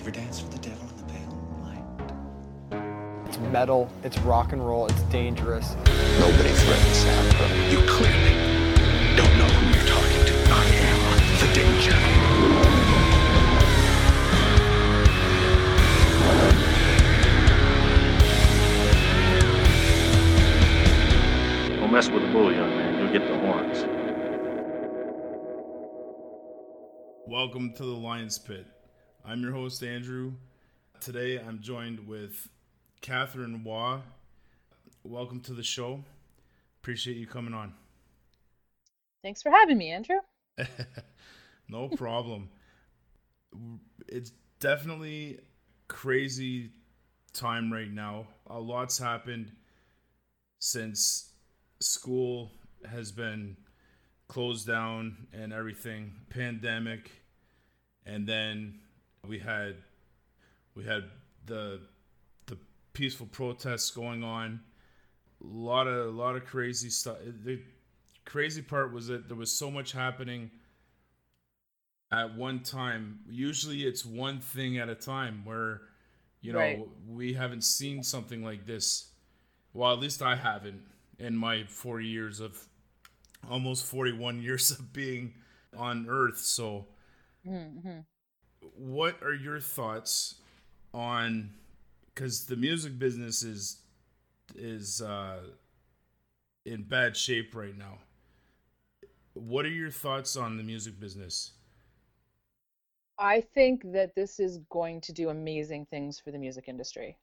ever dance with the devil in the pale moonlight? It's metal, it's rock and roll, it's dangerous. Nobody threatens Santa. You clearly don't know who you're talking to. I am the danger. Don't mess with the bull, young man. You'll get the horns. Welcome to the Lion's Pit. I'm your host, Andrew. Today I'm joined with Kathryn Waugh. Welcome to the show. Appreciate you coming on. Thanks for having me, Andrew. no problem. It's definitely crazy time right now. A lot's happened since school has been closed down and everything, pandemic, and then we had we had the the peaceful protests going on. A lot of a lot of crazy stuff. The crazy part was that there was so much happening at one time. Usually it's one thing at a time where you know Right. we haven't seen something like this. Well, at least I haven't in my 40 years of almost 41 years of being on earth. So Mm-hmm. What are your thoughts on cuz the music business is is uh in bad shape right now. What are your thoughts on the music business? I think that this is going to do amazing things for the music industry.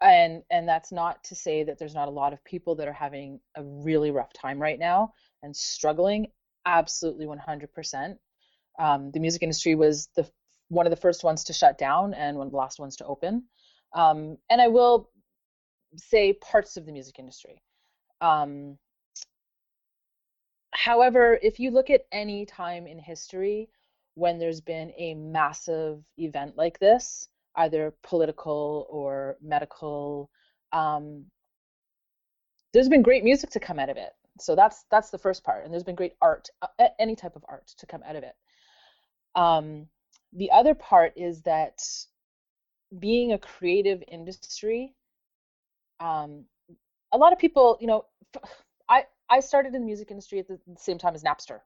And and that's not to say that there's not a lot of people that are having a really rough time right now and struggling. Absolutely 100%. Um, the music industry was the one of the first ones to shut down and one of the last ones to open. Um, and I will say parts of the music industry. Um, however, if you look at any time in history when there's been a massive event like this, either political or medical, um, there's been great music to come out of it. So that's that's the first part, and there's been great art, any type of art, to come out of it. Um, the other part is that being a creative industry, um, a lot of people, you know, I I started in the music industry at the same time as Napster.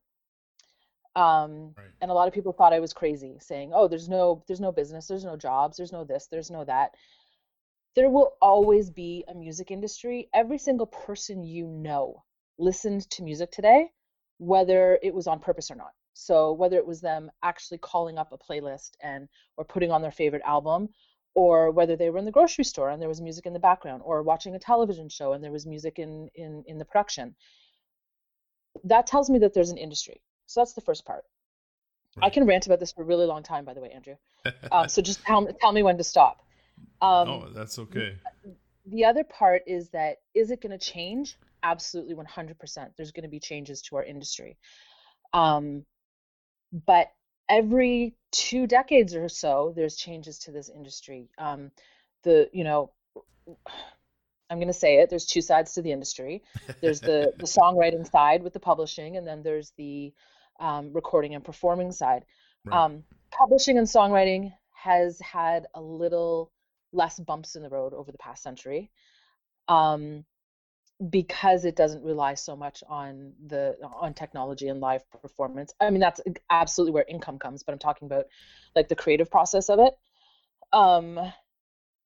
Um, Right. and a lot of people thought I was crazy, saying, "Oh, there's no there's no business, there's no jobs, there's no this, there's no that." There will always be a music industry. Every single person you know listened to music today, whether it was on purpose or not. So whether it was them actually calling up a playlist and or putting on their favorite album, or whether they were in the grocery store and there was music in the background, or watching a television show and there was music in in in the production. That tells me that there's an industry. So that's the first part. I can rant about this for a really long time, by the way, Andrew. Um, so just tell me tell me when to stop. Um, oh, that's okay. the other part is that is it going to change absolutely 100% there's going to be changes to our industry um, but every two decades or so there's changes to this industry. Um, the you know i'm going to say it there's two sides to the industry. There's the the songwriting side with the publishing and then there's the um, recording and performing side. Right. um, publishing and songwriting has had a little less bumps in the road over the past century. Um, because it doesn't rely so much on the on technology and live performance. I mean, that's absolutely where income comes, but I'm talking about like the creative process of it. Um,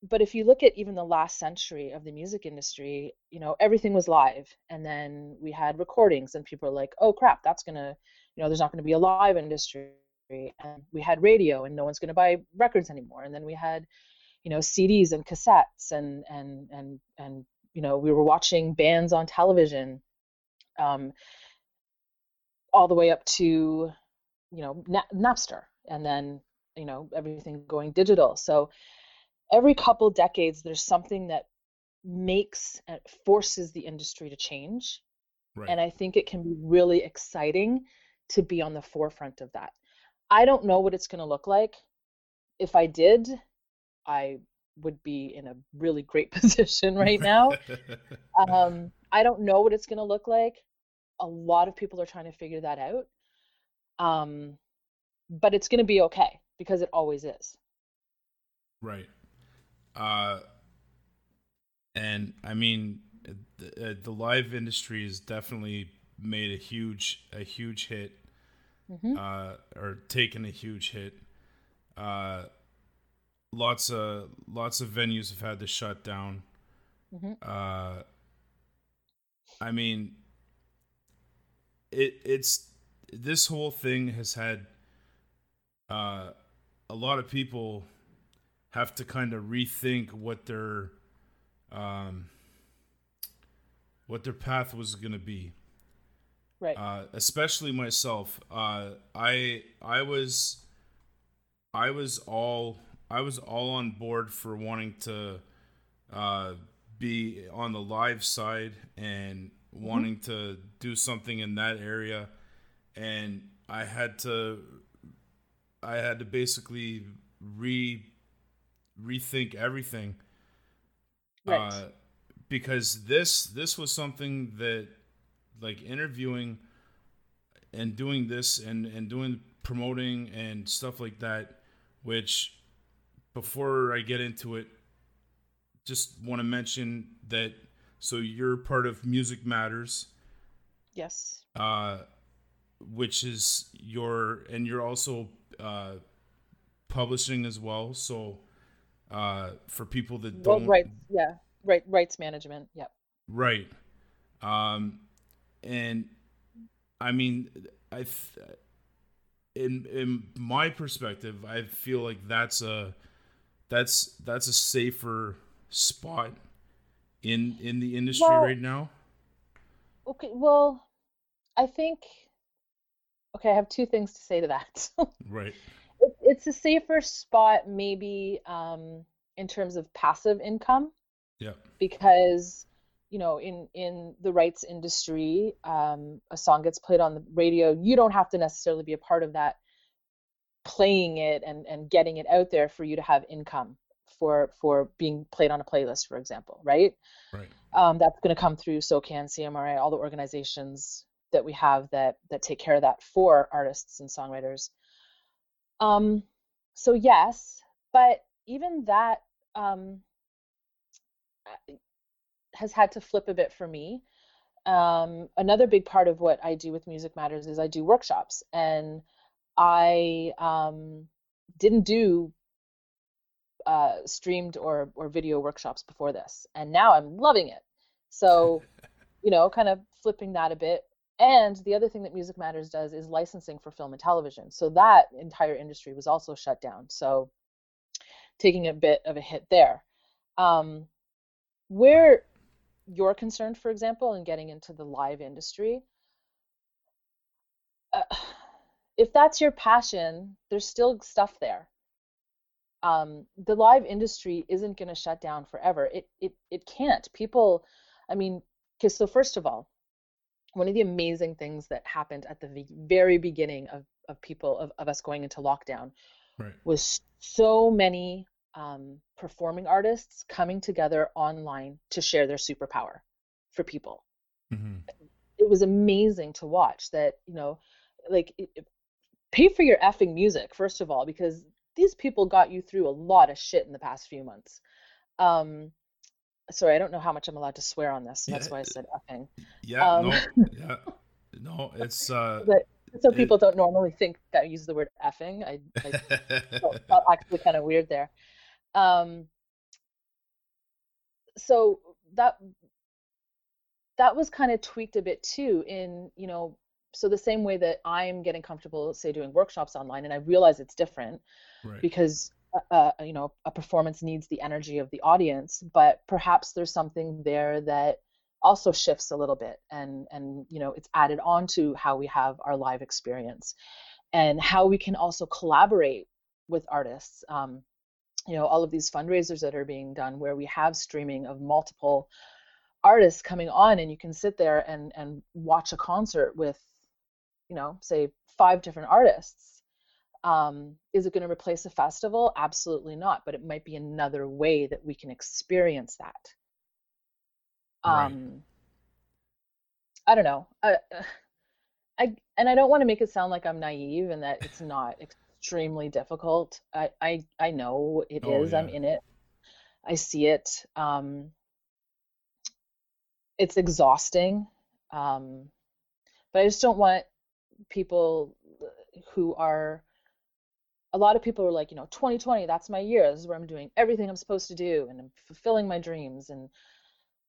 but if you look at even the last century of the music industry, you know, everything was live, and then we had recordings, and people are like, "Oh crap, that's gonna, you know, there's not gonna be a live industry." And we had radio, and no one's gonna buy records anymore. And then we had, you know, CDs and cassettes, and and and and you know, we were watching bands on television, um, all the way up to, you know, Na- Napster, and then you know everything going digital. So every couple decades, there's something that makes and forces the industry to change, Right. and I think it can be really exciting to be on the forefront of that. I don't know what it's going to look like. If I did, I would be in a really great position right now. um, I don't know what it's going to look like. A lot of people are trying to figure that out. Um, but it's going to be okay because it always is. Right. Uh, and I mean, the, uh, the live industry has definitely made a huge a huge hit, Mhm. uh, or taken a huge hit. Uh, lots of lots of venues have had to shut down. Mhm. Uh, I mean, it it's this whole thing has had uh, a lot of people have to kind of rethink what their um, what their path was going to be. Right. Uh, especially myself. Uh, I I was I was all I was all on board for wanting to uh, be on the live side and wanting to do something in that area, and I had to I had to basically re rethink everything. Right. uh, because this this was something that like interviewing and doing this and and doing promoting and stuff like that which before I get into it just want to mention that so you're part of Music Matters yes. uh which is your and you're also uh publishing as well so uh for people that don't rights. Yeah. Right. Rights management. Yep. Right. Um, and I mean, I, th- in in my perspective, I feel like that's a that's that's a safer spot in in the industry Well- right now. Okay. Well, I think. Okay, I have two things to say to that. Right. it, it's a safer spot, maybe um, in terms of passive income. Yeah. because you know in in the rights industry um, a song gets played on the radio you don't have to necessarily be a part of that playing it and and getting it out there for you to have income for for being played on a playlist for example right Right. um, that's going to come through SOCAN, CMRRA, all the organizations that we have that that take care of that for artists and songwriters. Um, so yes, but even that um, has had to flip a bit for me. Um, another big part of what I do with Music Matters is I do workshops, and I um, didn't do uh, streamed or or video workshops before this, and now I'm loving it. So, you know, kind of flipping that a bit. And the other thing that Music Matters does is licensing for film and television. So that entire industry was also shut down. So, taking a bit of a hit there. Um, where you're concerned, for example, in getting into the live industry, uh, if that's your passion, there's still stuff there um, the live industry isn't going to shut down forever. It it it can't. People, I mean, because so first of all, one of the amazing things that happened at the very beginning of of people of, of us going into lockdown Right. was so many um, performing artists coming together online to share their superpower for people hmm it was amazing to watch that you know like it- pay for your effing music first of all because these people got you through a lot of shit in the past few months um sorry i don't know how much i'm allowed to swear on this so that's Yeah, why i said effing Yeah. Um, no. Yeah. No. It's uh. but so It- people don't normally think that I use the word effing i, I felt, felt actually kind of weird there um so that that was kind of tweaked a bit too in you know so the same way that i'm getting comfortable say doing workshops online and i realize it's different right. because uh, uh, you know a performance needs the energy of the audience but perhaps there's something there that also shifts a little bit and and you know it's added on to how we have our live experience and how we can also collaborate with artists um, you know all of these fundraisers that are being done where we have streaming of multiple artists coming on and you can sit there and and watch a concert with you know say five different artists um, is it going to replace a festival absolutely not but it might be another way that we can experience that Right. um i don't know I, I and i don't want to make it sound like i'm naive and that it's not extremely difficult. I I, I know it Oh, is. I'm in it. I see it. Um, it's exhausting. Um, but I just don't want people who are a lot of people are like, you know, 2020, that's my year. This is where I'm doing everything I'm supposed to do and I'm fulfilling my dreams and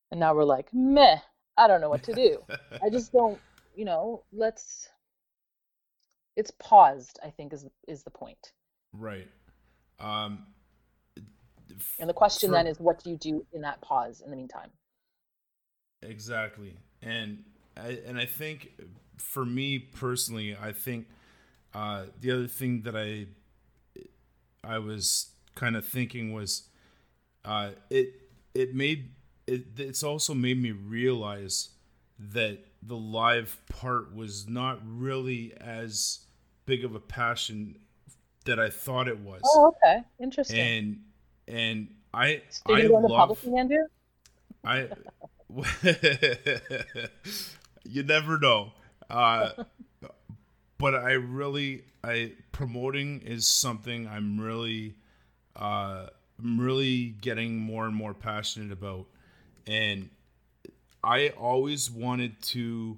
and now we're like, meh, I don't know what to do. I just don't, you know, let's it's paused, I think is is the point. right. Um, And the question for- then is what do you do in that pause in the meantime? Exactly, and I and I think for me personally, I think uh, the other thing that I I was kind of thinking was uh, it it made it it's also made me realize that the live part was not really as big of a passion that I thought it was, Oh, okay. Interesting. and and I so I you're going to love? I you never know. Uh, but I really I promoting is something I'm really uh I'm really getting more and more passionate about. And I always wanted to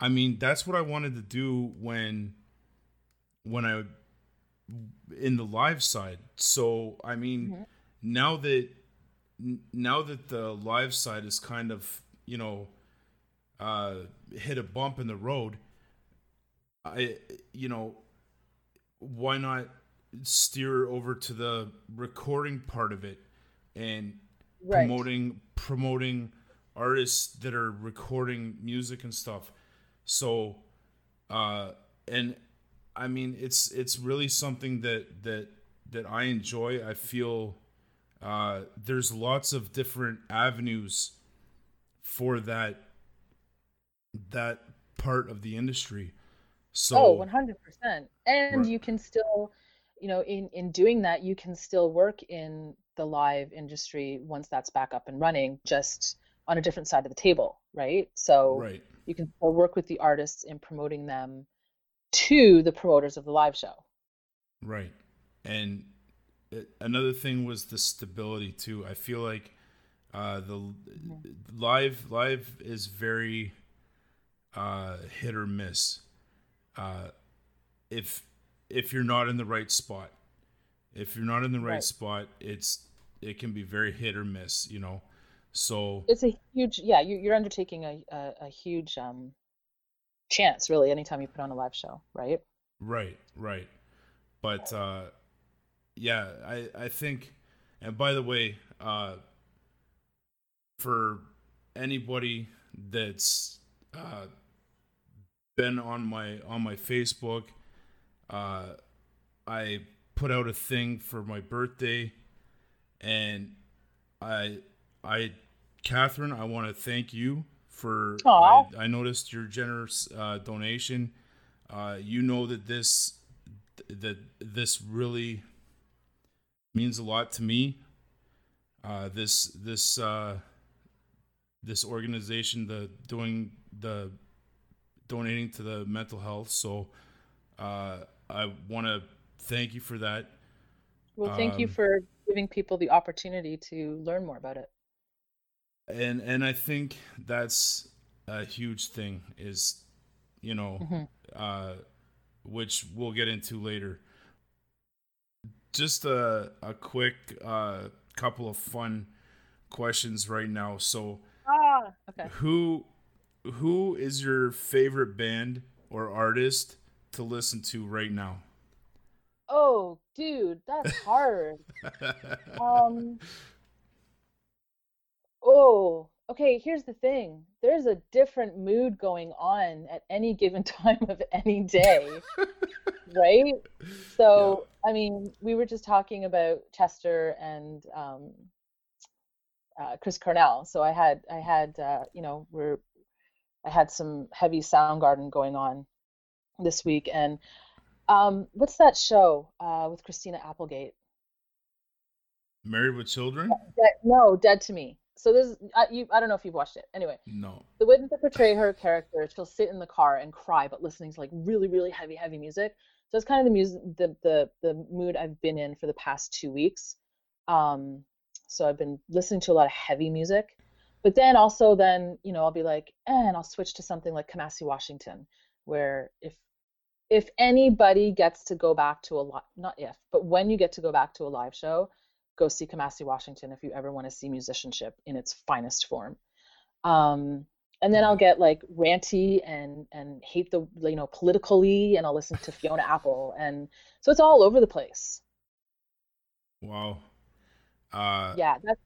I mean, that's what I wanted to do when when I in the live side. So, I mean, now that now that the live side is kind of you know uh hit a bump in the road i you know why not steer over to the recording part of it and Right. promoting promoting artists that are recording music and stuff so uh and i mean it's it's really something that that that i enjoy i feel uh, there's lots of different avenues for that that part of the industry. So Oh, 100%. And Right. you can still, you know, in in doing that, you can still work in the live industry once that's back up and running, just on a different side of the table, right? So right, you can still work with the artists in promoting them to the promoters of the live show. right, and it, another thing was the stability too. I feel like uh, the live live is very uh, hit or miss. Uh, if if you're not in the right spot, if you're not in the right, Right. spot, it's it can be very hit or miss. You know, so It's a huge, yeah, you, you're undertaking a, a, a huge um, chance, really, anytime you put on a live show, right? Right, right. But uh yeah, I I think and by the way, uh for anybody that's uh been on my on my Facebook, uh I put out a thing for my birthday and I I Kathryn, I want to thank you for I, I noticed your generous uh, donation. Uh, you know that this that this really means a lot to me. Uh, this this uh, this organization, the doing the donating to the mental health. So uh, I want to thank you for that. Well, thank you Um, for giving people the opportunity to learn more about it. and and I think that's a huge thing is you know Mhm. uh which we'll get into later just a a quick uh couple of fun questions right now so Ah, okay. who who is your favorite band or artist to listen to right now Oh, dude, that's hard. Um, oh, okay, here's the thing. There's a different mood going on at any given time of any day, right? So, I mean, we were just talking about Chester and um, uh, Chris Cornell. So I had, I had, uh, you know, we're, I had some heavy Soundgarden going on this week, and um, what's that show uh, with Christina Applegate? married with children Dead, no, Dead to Me. So this, is- I, you, I don't know if you've watched it. Anyway, no the way that they portray her character, she'll sit in the car and cry, but listening to like really, really heavy, heavy music. So it's kind of the music, the the the mood I've been in for the past two weeks. Um, so I've been listening to a lot of heavy music, but then also then you know I'll be like, eh, and I'll switch to something like Kamasi Washington, where if if anybody gets to go back to a lot, not if, but when you get to go back to a live show, go see Kamasi Washington if you ever want to see musicianship in its finest form. Um, and then I'll get like ranty and and hate the you know politically, and I'll listen to Fiona Apple, and so it's all over the place. Wow. Uh, Yeah, that's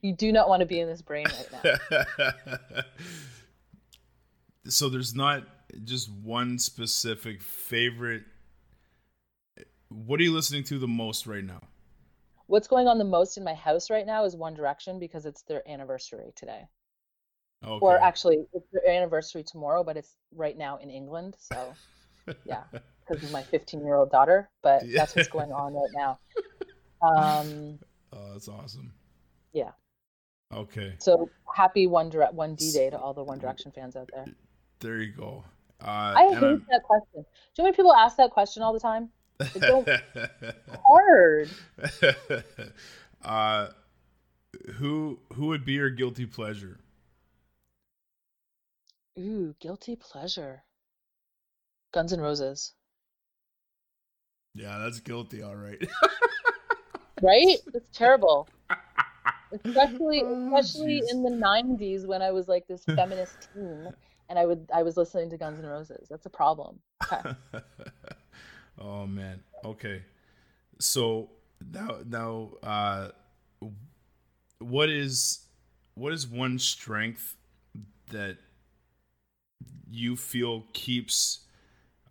you do not want to be in this brain right now. so there's not just one specific favorite. What are you listening to the most right now? What's going on the most in my house right now is One Direction because it's their anniversary today. Okay. Or actually, it's their anniversary tomorrow, but it's right now in England. So, yeah, because of my 15 year old daughter. But that's what's going on right now. Um, oh, that's awesome. yeah. Okay, So happy One Direct One D Day to all the One Direction fans out there. there you go. Uh, I hate I'm- that question. Do you know how many people ask that question all the time? It's so hard. uh, who who would be your guilty pleasure? Ooh, guilty pleasure. Guns N' Roses, Yeah, that's guilty. All right. right? That's terrible. Especially, Oh, especially in the '90s when I was like this feminist teen, and I would I was listening to Guns N' Roses. That's a problem. Okay. oh man. Okay. So now now uh what is what is one strength that you feel keeps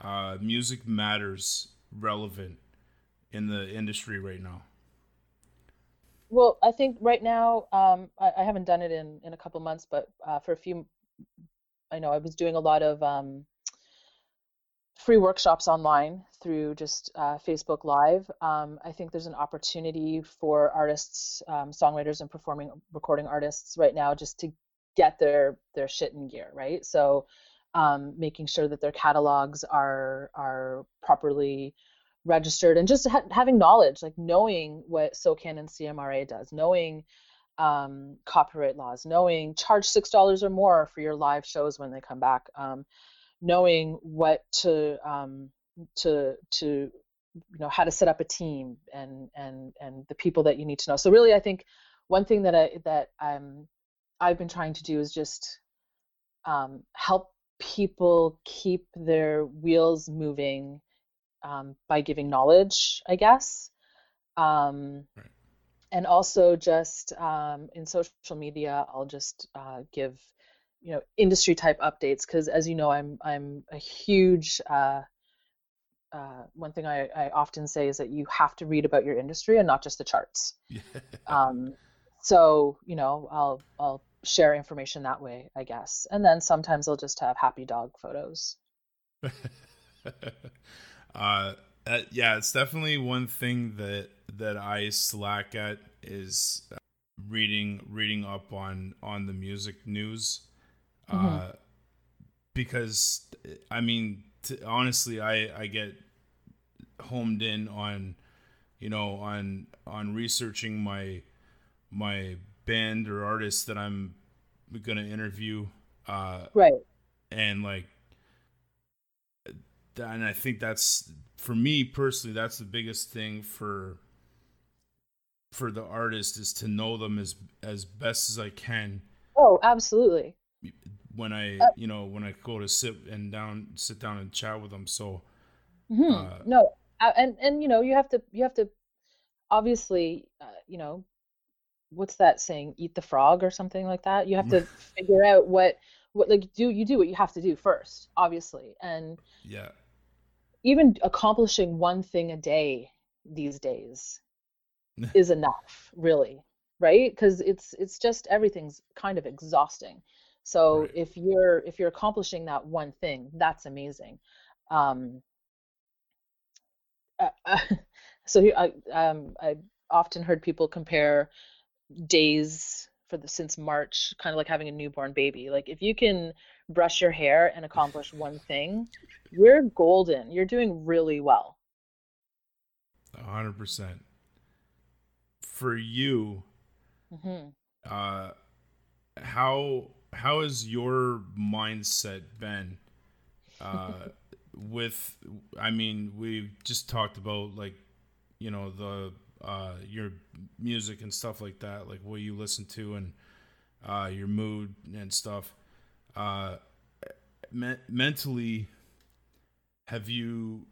uh music matters relevant in the industry right now? Well, I think right now, um, I, I haven't done it in in a couple months, but uh, for a few, I know I was doing a lot of um, free workshops online through just uh, Facebook Live. Um, I think there's an opportunity for artists, um, songwriters, and performing recording artists right now just to get their their shit in gear, right? So, um, making sure that their catalogs are are properly registered and just ha- having knowledge, like knowing what SOCAN and CMRRA does, knowing um, copyright laws, knowing charge six dollars or more for your live shows when they come back, um, knowing what to um, to to you know how to set up a team and and and the people that you need to know. So really, I think one thing that I that um, I've been trying to do is just um, help people keep their wheels moving um, by giving knowledge, I guess. Um, Right. And also just um, in social media, I'll just uh, give, you know, industry type updates because, as you know, I'm I'm a huge. Uh, uh, one thing I, I often say is that you have to read about your industry and not just the charts. Um, so you know, I'll I'll share information that way, I guess. And then sometimes I'll just have happy dog photos. uh, uh, yeah, it's definitely one thing that that I slack at is uh, reading reading up on on the music news, uh, because I mean, t- honestly, I I get homed in on you know on on researching my my band or artist that I'm gonna interview uh Right. and like and I think that's for me personally that's the biggest thing for for the artist is to know them as as best as I can Oh, absolutely. when I Uh, you know when I go to sit and down sit down and chat with them so Mhm. Uh, no, and and you know you have to you have to obviously uh, you know what's that saying? Eat the frog or something like that. You have to figure out what what like do you do what you have to do first, obviously, and yeah even accomplishing one thing a day these days is enough, really, right? Because it's it's just everything's kind of exhausting. So Right. if you're if you're accomplishing that one thing, that's amazing. Um, uh, uh, so I um I often heard people compare days for the since March, kind of like having a newborn baby. Like if you can brush your hair and accomplish one thing, you're golden. You're doing really well. A hundred percent. For you, hmm uh, how how has your mindset been? Uh, with, I mean, we just talked about like, you know, the uh, your music and stuff like that, like what you listen to and uh, your mood and stuff. Uh, me- mentally, have you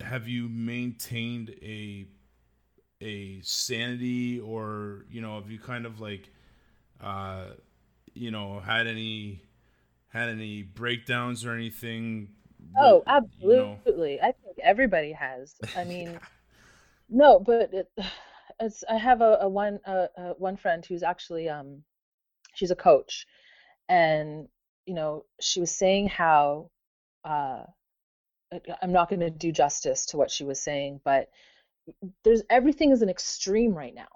have you maintained a a sanity or you know have you kind of like uh you know had any had any breakdowns or anything Oh, with- you know? absolutely. I think everybody has. I mean, no, but it, it's I have a, a one a, a one friend who's actually um she's a coach and you know she was saying how uh I- I'm not going to do justice to what she was saying, but there's everything is an extreme right now.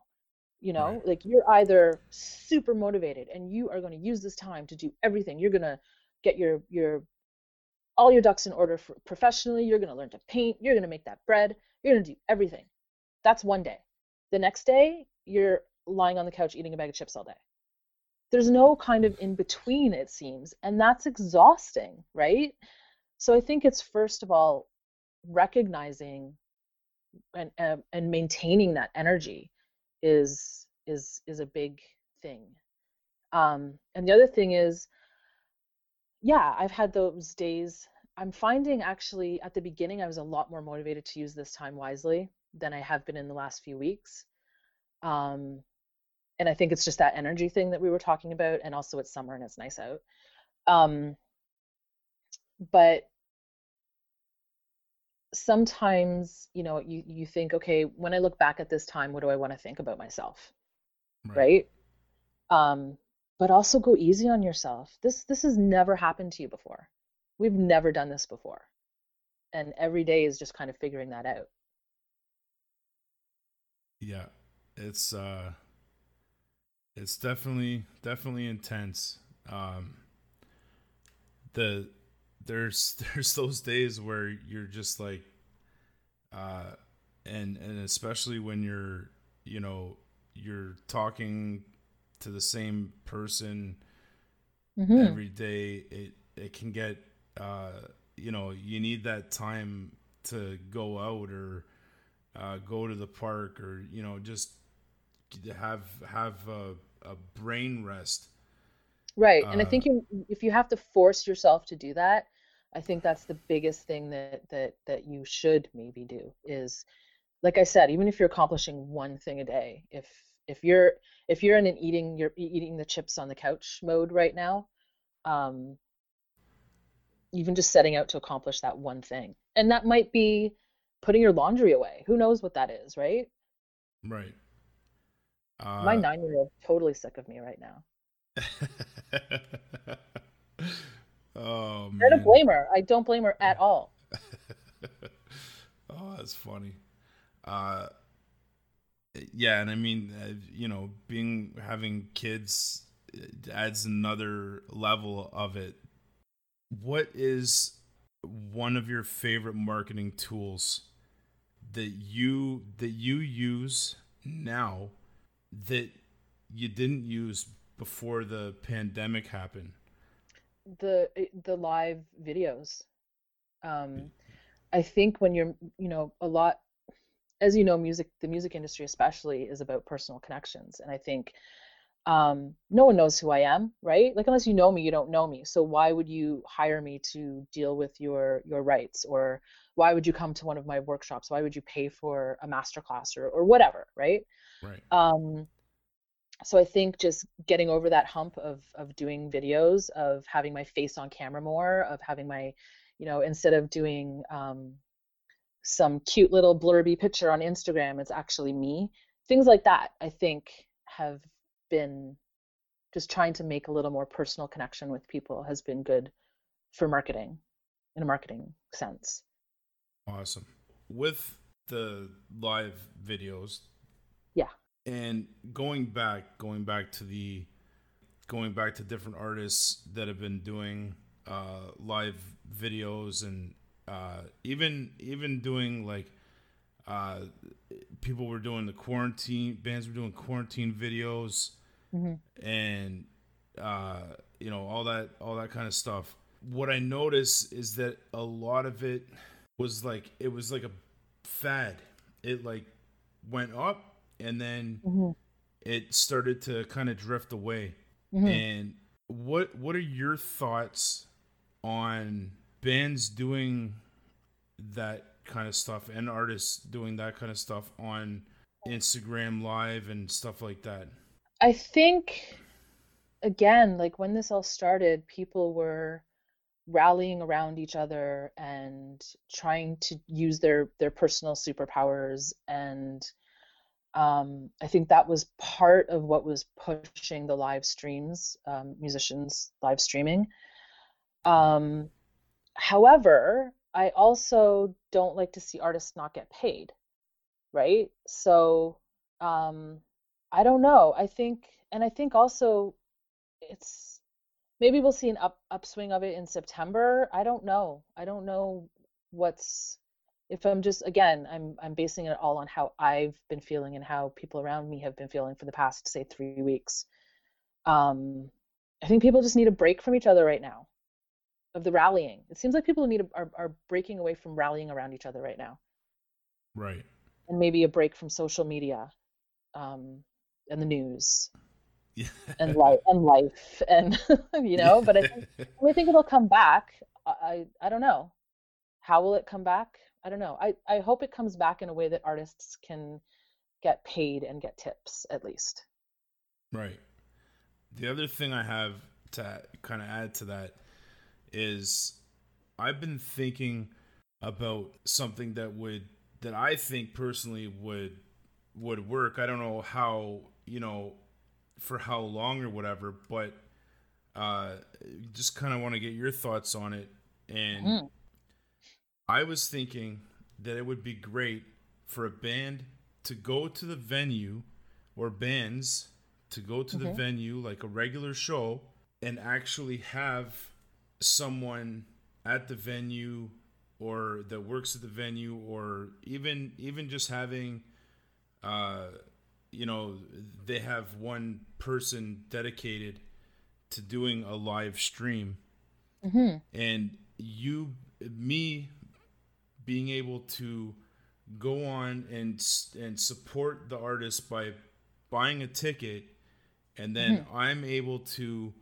You know, Right. like you're either super motivated and you are going to use this time to do everything. You're going to get your your all your ducks in order for professionally. You're going to learn to paint. You're going to make that bread. You're going to do everything. That's one day. The next day, you're lying on the couch eating a bag of chips all day. There's no kind of in between, it seems, and that's exhausting, right? So I think it's first of all recognizing and uh, and maintaining that energy is is is a big thing. Um, and the other thing is, yeah, I've had those days. I'm finding actually at the beginning I was a lot more motivated to use this time wisely than I have been in the last few weeks. Um, and I think it's just that energy thing that we were talking about, and also it's summer and it's nice out. Um, but sometimes, you know, you you think, okay, when I look back at this time, what do I want to think about myself? right? Um, but also go easy on yourself. This this has never happened to you before. We've never done this before. And every day is just kind of figuring that out. Yeah, it's uh, it's definitely definitely intense. Um, the there's there's those days where you're just like, uh, and and especially when you're you know you're talking to the same person Mhm. every day it it can get uh you know you need that time to go out or uh go to the park or you know just have have a, a brain rest Right. And I Uh, think you, if you have to force yourself to do that, I think that's the biggest thing that that that you should maybe do is like I said, even if you're accomplishing one thing a day, if if you're if you're in an eating you're eating the chips on the couch mode right now, um, even just setting out to accomplish that one thing. And that might be putting your laundry away. Who knows what that is, right? right uh, My nine-year-old totally sick of me right now. oh I don't man blame her. I don't blame her at all. oh, that's funny. Uh, yeah, and I mean, uh, you know, being having kids adds another level of it. What is one of your favorite marketing tools that you that you use now that you didn't use before the pandemic happened? the the live videos. Um, I think when you're, you know, a lot, as you know, music, the music industry especially is about personal connections, and I think um, no one knows who I am, right? Like unless you know me, you don't know me. So why would you hire me to deal with your your rights, or why would you come to one of my workshops? Why would you pay for a master class or or whatever, right? Right. Um, so I think just getting over that hump of of doing videos, of having my face on camera more, of having my, you know, instead of doing um, some cute little blurby picture on Instagram, it's actually me. Things like that, I think, have been just trying to make a little more personal connection with people has been good for marketing, in a marketing sense. Awesome. With the live videos, Yeah. and going back, going back to the going back to different artists that have been doing uh, live videos and uh, even even doing like uh, people were doing the quarantine bands were doing quarantine videos and uh, you know all that all that kind of stuff. What I notice is that a lot of it was like it was like a fad. It like went up and then mm-hmm. it started to kind of drift away. Mm-hmm. And what what are your thoughts on bands doing that kind of stuff and artists doing that kind of stuff on Instagram live and stuff like that? I think again, like when this all started, people were rallying around each other and trying to use their their personal superpowers and um, I think that was part of what was pushing the live streams, um, musicians live streaming. Um, however, I also don't like to see artists not get paid, right? So um, I don't know. I think, and I think also it's maybe we'll see an up upswing of it in September. I don't know. I don't know what's if I'm just again, I'm I'm basing it all on how I've been feeling and how people around me have been feeling for the past say three weeks. Um, I think people just need a break from each other right now, of the rallying. It seems like people need a, are are breaking away from rallying around each other right now, Right. and maybe a break from social media, um, and the news. and life and life and you know. But I think I think it'll come back. I I I don't know. How will it come back? I don't know. I, I hope it comes back in a way that artists can get paid and get tips at least. Right. The other thing I have to kind of add to that is I've been thinking about something that would that I think personally would would work. I don't know how, you know, for how long or whatever, but uh just kind of want to get your thoughts on it and Mhm. I was thinking that it would be great for a band to go to the venue or bands to go to the venue like a regular show and actually have someone at the venue or that works at the venue or even even just having uh you know they have one person dedicated to doing a live stream. And you me being able to go on and and support the artist by buying a ticket and then I'm able to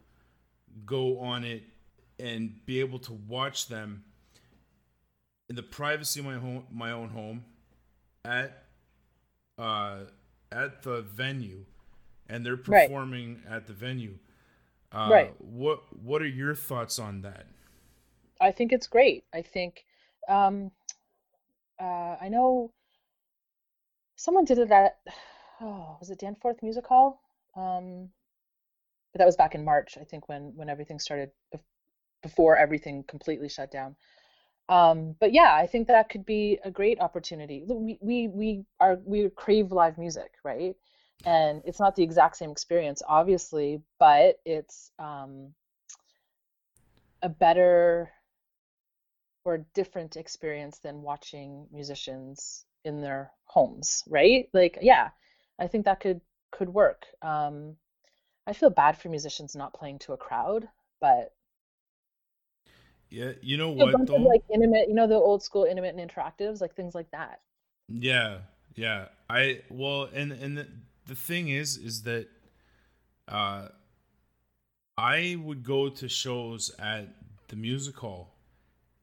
go on it and be able to watch them in the privacy of my home my own home at uh at the venue and they're Right. performing at the venue uh Right. what what are your thoughts on that I think it's great. I think um, uh, I know someone did it at oh was it Danforth Music Hall? Um, but that was back in March, I think, when when everything started before everything completely shut down. Um, but yeah, I think that could be a great opportunity. We we we are we crave live music, right? And it's not the exact same experience, obviously, but it's um, a better or different experience than watching musicians in their homes, right? Like, yeah, I think that could could work. Um, I feel bad for musicians not playing to a crowd, but yeah you know what though of like intimate, you know, the old school intimate and interactives, like things like that. Yeah, yeah. I well, and and the, the thing is, is that uh, I would go to shows at the music hall,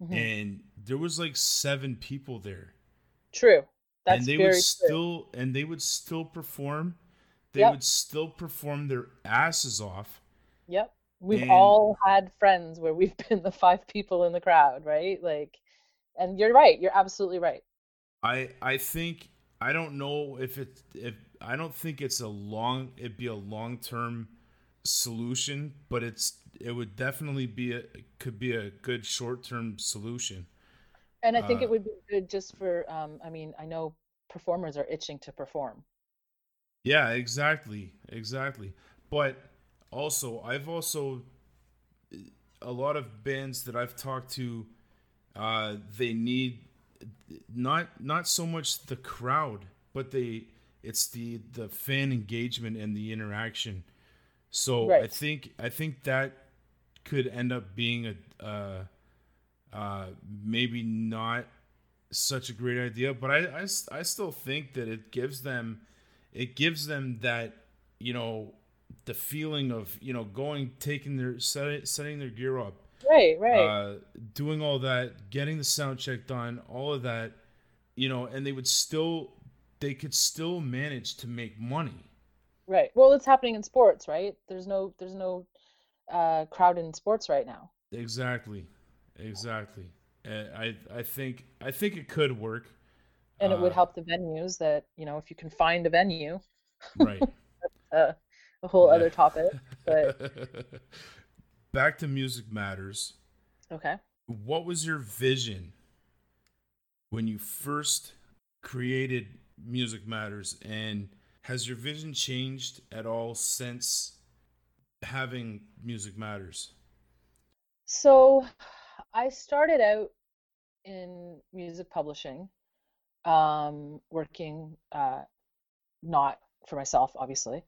Mm-hmm. and there was like seven people there, True. That's and they very would true. still and they would still perform. They Yep. would still perform their asses off. Yep. We've And- all had friends where we've been the five people in the crowd, right? Like, and you're right. You're absolutely right. I I think I don't know if it if I don't think it's a long it'd be a long term solution, but it's it would definitely be a could be a good short term solution. And I think Uh, it would be good just for, um, I mean, I know performers are itching to perform. Yeah, exactly, exactly. But also I've also a lot of bands that I've talked to, uh, they need not not so much the crowd, but they it's the the fan engagement and the interaction. So I think I think that could end up being a uh, uh, maybe not such a great idea, but I I still think that it gives them it gives them that you know the feeling of you know going taking their set, setting their gear up Right, right. uh, doing all that, getting the sound check done, all of that, you know, and they would still, they could still manage to make money. Right. Well, it's happening in sports, right? There's no there's no uh, crowd in sports right now. Exactly, exactly. Uh, I I think I think it could work. And it would Uh, help the venues that, you know, if you can find a venue, Right. uh, a whole other topic. But Back to music matters. okay. What was your vision when you first created Music Matters, and has your vision changed at all since having Music Matters? So I started out in music publishing, um, working uh, not for myself, obviously,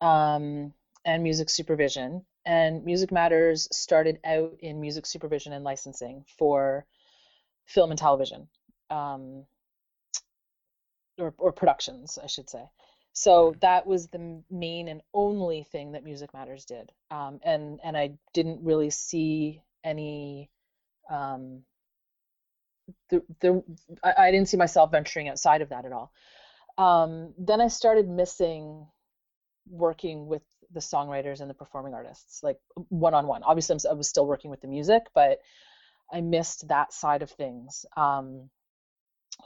um, and music supervision. And Music Matters started out in music supervision and licensing for film and television, um, or, or productions, I should say. So that was the main and only thing that Music Matters did. Um, and and I didn't really see any um, the, the I, I didn't see myself venturing outside of that at all. Um, then I started missing working with the songwriters and the performing artists, like one on one. Obviously, I was still working with the music, but I missed that side of things. Um,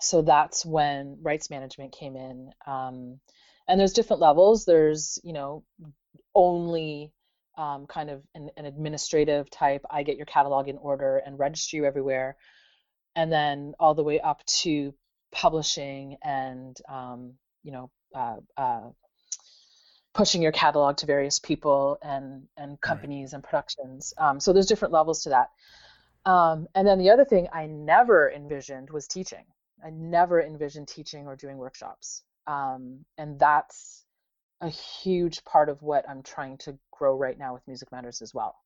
so that's when rights management came in. Um, and there's different levels. There's, you know, only um, kind of an, an administrative type. I get your catalog in order and register you everywhere, and then all the way up to publishing and um, you know uh, uh, pushing your catalog to various people and and companies and productions. Um, so there's different levels to that. Um, and then the other thing I never envisioned was teaching. I never envisioned teaching or doing workshops. Um, and that's a huge part of what I'm trying to grow right now with Music Matters as well.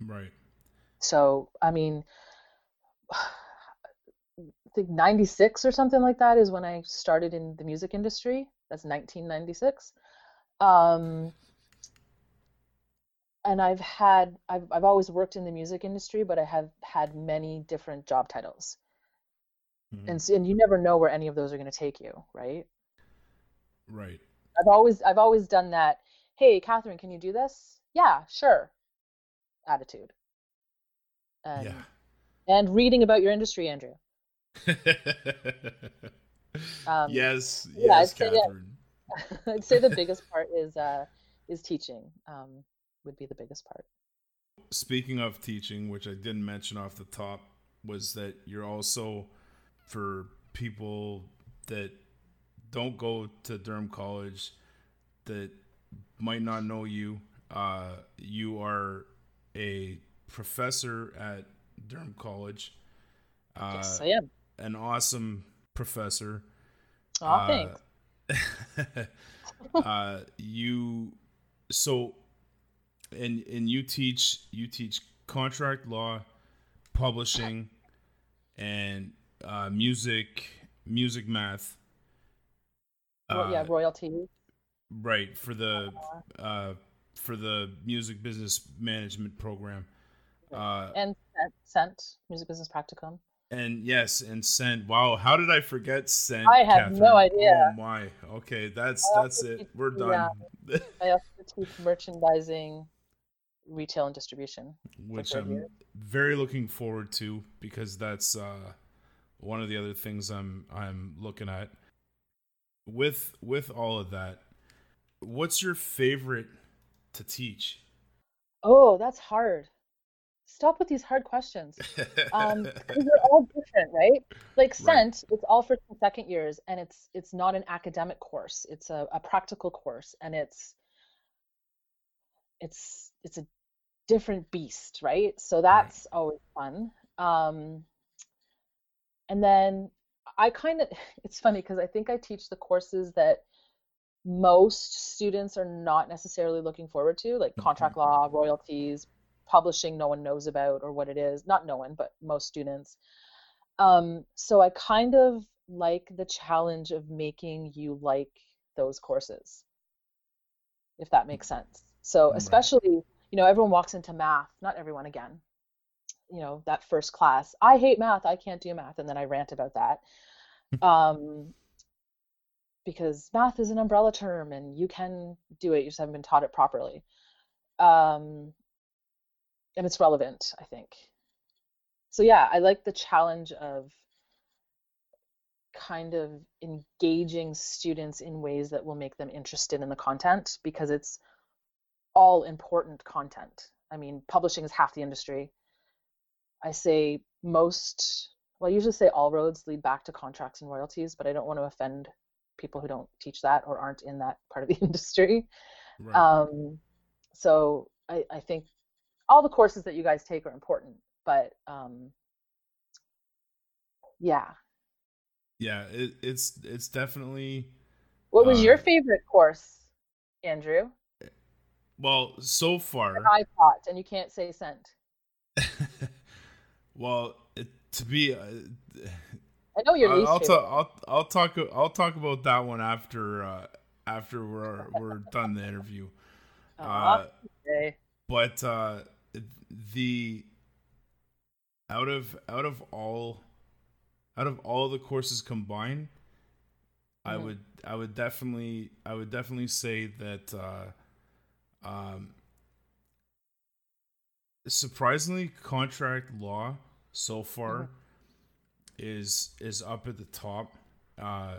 Right. So, I mean, I think 96 or something like that is when I started in the music industry. That's 1996. Um, and I've had, I've, I've always worked in the music industry, but I have had many different job titles. Mhm. And, and you never know where any of those are going to take you, right? Right. I've always I've always done that. Hey, Kathryn, can you do this? Yeah, sure. Attitude. And Yeah. and reading about your industry, Andrew. Um, yes. yeah, Yes, I'd say. Kathryn. I'd say the biggest part is uh is teaching. Um, would be the biggest part. Speaking of teaching, which I didn't mention off the top, was that you're also for people that don't go to Durham College that might not know you. Uh, you are a professor at Durham College. Uh, yes, I am. An awesome professor. Oh, Uh, thanks. uh, you so and and you teach you teach contract law, publishing, and uh, music music math. Ro- yeah, Uh, royalty. right for the uh, for the music business management program. Uh, And Scent, Music Business Practicum. And yes, and Scent. Wow, how did I forget Scent? I had no idea. Oh my. Okay, that's that's it. teach- We're yeah. done. I also teach merchandising, retail and distribution. which I'm year. very looking forward to because that's uh, one of the other things I'm I'm looking at. With with all of that, what's your favorite to teach? Oh, that's hard. Stop with these hard questions. Um, they're all different, right? Like Right. Scent, it's all first and second years, and it's it's not an academic course. It's a, a practical course, and it's it's it's a different beast, right? So that's always fun. Um, and then I kind of it's funny because I think I teach the courses that most students are not necessarily looking forward to, like contract law, royalties, publishing no one knows about or what it is. Not no one, but most students. Um, so I kind of like the challenge of making you like those courses, if that makes sense. So especially, you know, everyone walks into math, not everyone again, you know, that first class. I hate math, I can't do math, and then I rant about that. Um, because math is an umbrella term and you can do it, you just haven't been taught it properly. Um, and it's relevant, I think. So yeah, I like the challenge of kind of engaging students in ways that will make them interested in the content because it's all important content. I mean, publishing is half the industry. I say most, well, I usually say all roads lead back to contracts and royalties, but I don't want to offend people who don't teach that or aren't in that part of the industry. Right. Um, so I, I think all the courses that you guys take are important, but um, yeah. yeah, it, it's it's definitely What was your Uh, favorite course, Andrew? well so far. That I taught, and you can't say sent. well, it, to be, uh, I know your I'll, least I'll, favorite. ta- I'll I'll talk I'll talk about that one after uh, after we're we're done the interview. Uh, okay. but uh, the out of out of all out of all the courses combined, I Mhm. would I would definitely I would definitely say that uh, um, surprisingly contract law so far is is up at the top uh,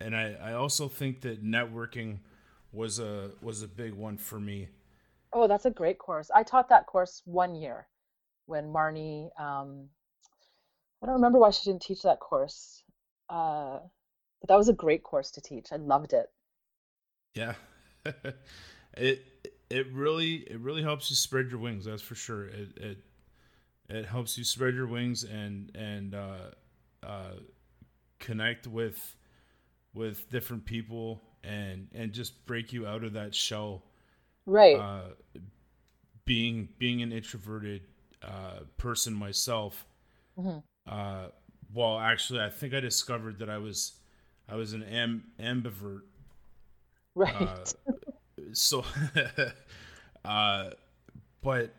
and I, I also think that networking was a was a big one for me Oh, that's a great course. I taught that course one year when Marnie, um, I don't remember why she didn't teach that course. Uh, but that was a great course to teach. I loved it. Yeah. it it really it really helps you spread your wings, that's for sure. It it it helps you spread your wings and and uh uh connect with with different people and and just break you out of that shell Right. uh being being an introverted uh person myself Mhm. uh well actually I think I discovered that I was I was an am- ambivert Right. uh, so uh but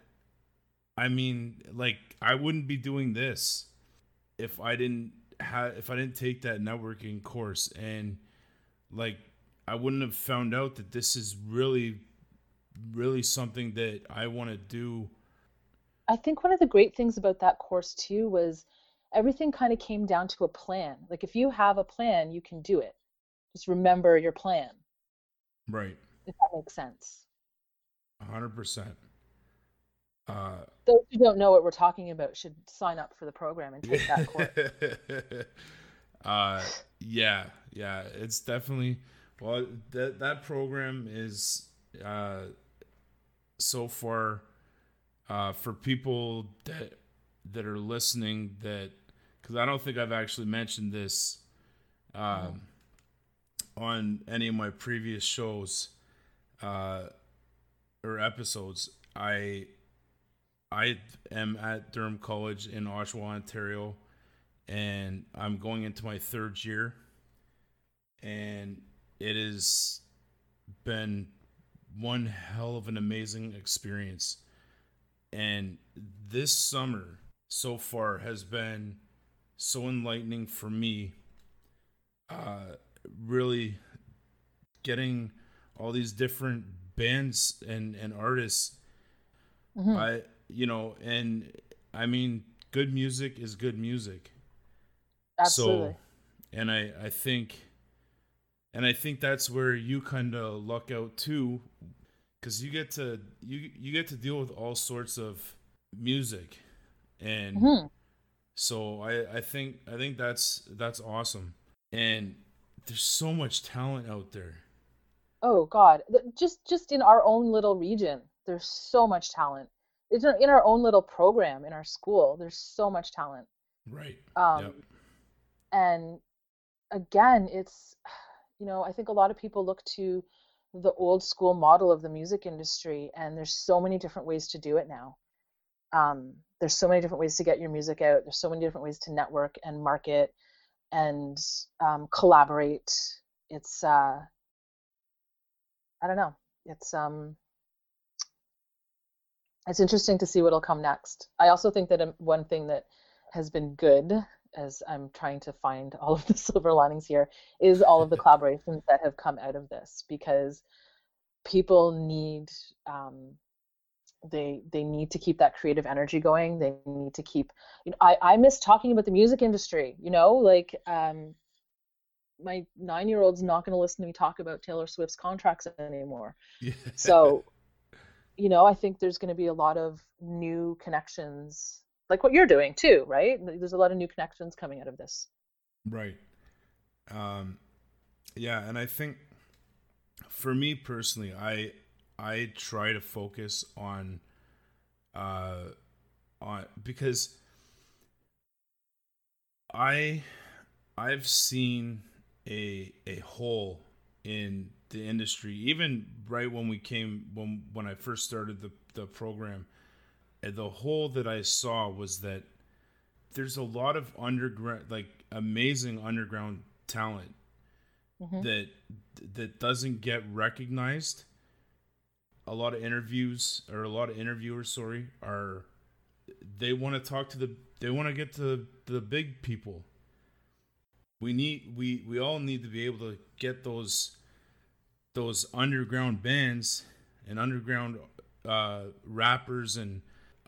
i mean like i wouldn't be doing this if i didn't have if i didn't take that networking course and like i wouldn't have found out that this is really really something that i want to do I think one of the great things about that course too was everything kind of came down to a plan. Like if you have a plan, you can do it. Just remember your plan, right if that makes sense. 100% uh Those who don't know what we're talking about should sign up for the program and take that course. uh yeah yeah it's definitely well that that program is uh so far uh for people that that are listening that because i don't think i've actually mentioned this um on any of my previous shows uh or episodes i I am at Durham College in Oshawa, Ontario, and I'm going into my third year. And it has been one hell of an amazing experience. And this summer so far has been so enlightening for me. Uh, really getting all these different bands and, and artists Mhm. I you know, and I mean, good music is good music. Absolutely. So, and I I think, and I think that's where you kind of luck out too, because you get to you you get to deal with all sorts of music, and Mhm. so I I think I think that's that's awesome, and there's so much talent out there. oh God, just just in our own little region, there's so much talent. It's in in our own little program in our school. There's so much talent. Right. Um, Yep. and again, it's, you know, I think a lot of people look to the old school model of the music industry, and there's so many different ways to do it now. Um, there's so many different ways to get your music out. There's so many different ways to network and market and um, collaborate. It's, uh, I don't know. It's um, it's interesting to see what'll come next. I also think that um, one thing that has been good as I'm trying to find all of the silver linings here is all of the collaborations that have come out of this because people need um, they they need to keep that creative energy going. They need to keep you know I I miss talking about the music industry. You know like um, my nine year old's not going to listen to me talk about Taylor Swift's contracts anymore. Yeah. So, you know, I think there's going to be a lot of new connections, like what you're doing too, right? There's a lot of new connections coming out of this. Right. Um, yeah, and I think for me personally, I I try to focus on uh on because I I've seen a a hole in the industry even right when we came when when I first started the the program the hole that I saw was that there's a lot of underground like amazing underground talent Mhm. that that doesn't get recognized a lot of interviews or a lot of interviewers sorry are they want to talk to the they want to get to the big people we need we we all need to be able to get those those underground bands and underground uh rappers and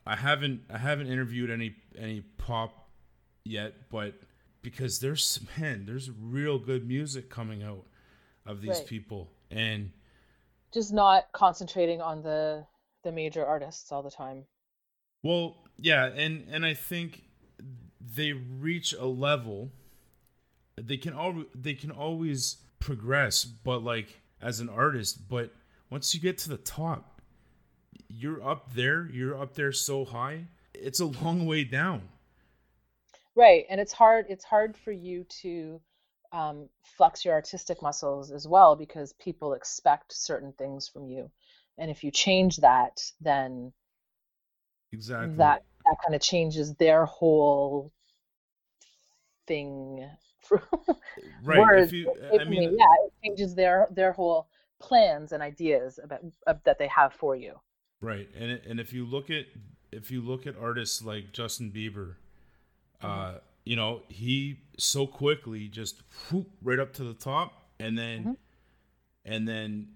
I haven't I haven't interviewed any any pop yet but because there's man there's real good music coming out of these Right. people and Just not concentrating on the the major artists all the time. Well, yeah, and and I think they reach a level they can all they can always progress, but like as an artist, but once you get to the top, you're up there, you're up there so high. It's a long way down. Right, and it's hard it's hard for you to um, flex your artistic muscles as well because people expect certain things from you. And if you change that, then Exactly. that that kind of changes their whole thing right. words If you I mean yeah it changes their their whole plans and ideas about uh, that they have for you Right, and and if you look at if you look at artists like Justin Bieber, uh, mm-hmm. you know he so quickly just whoop, right up to the top, and then mm-hmm. and then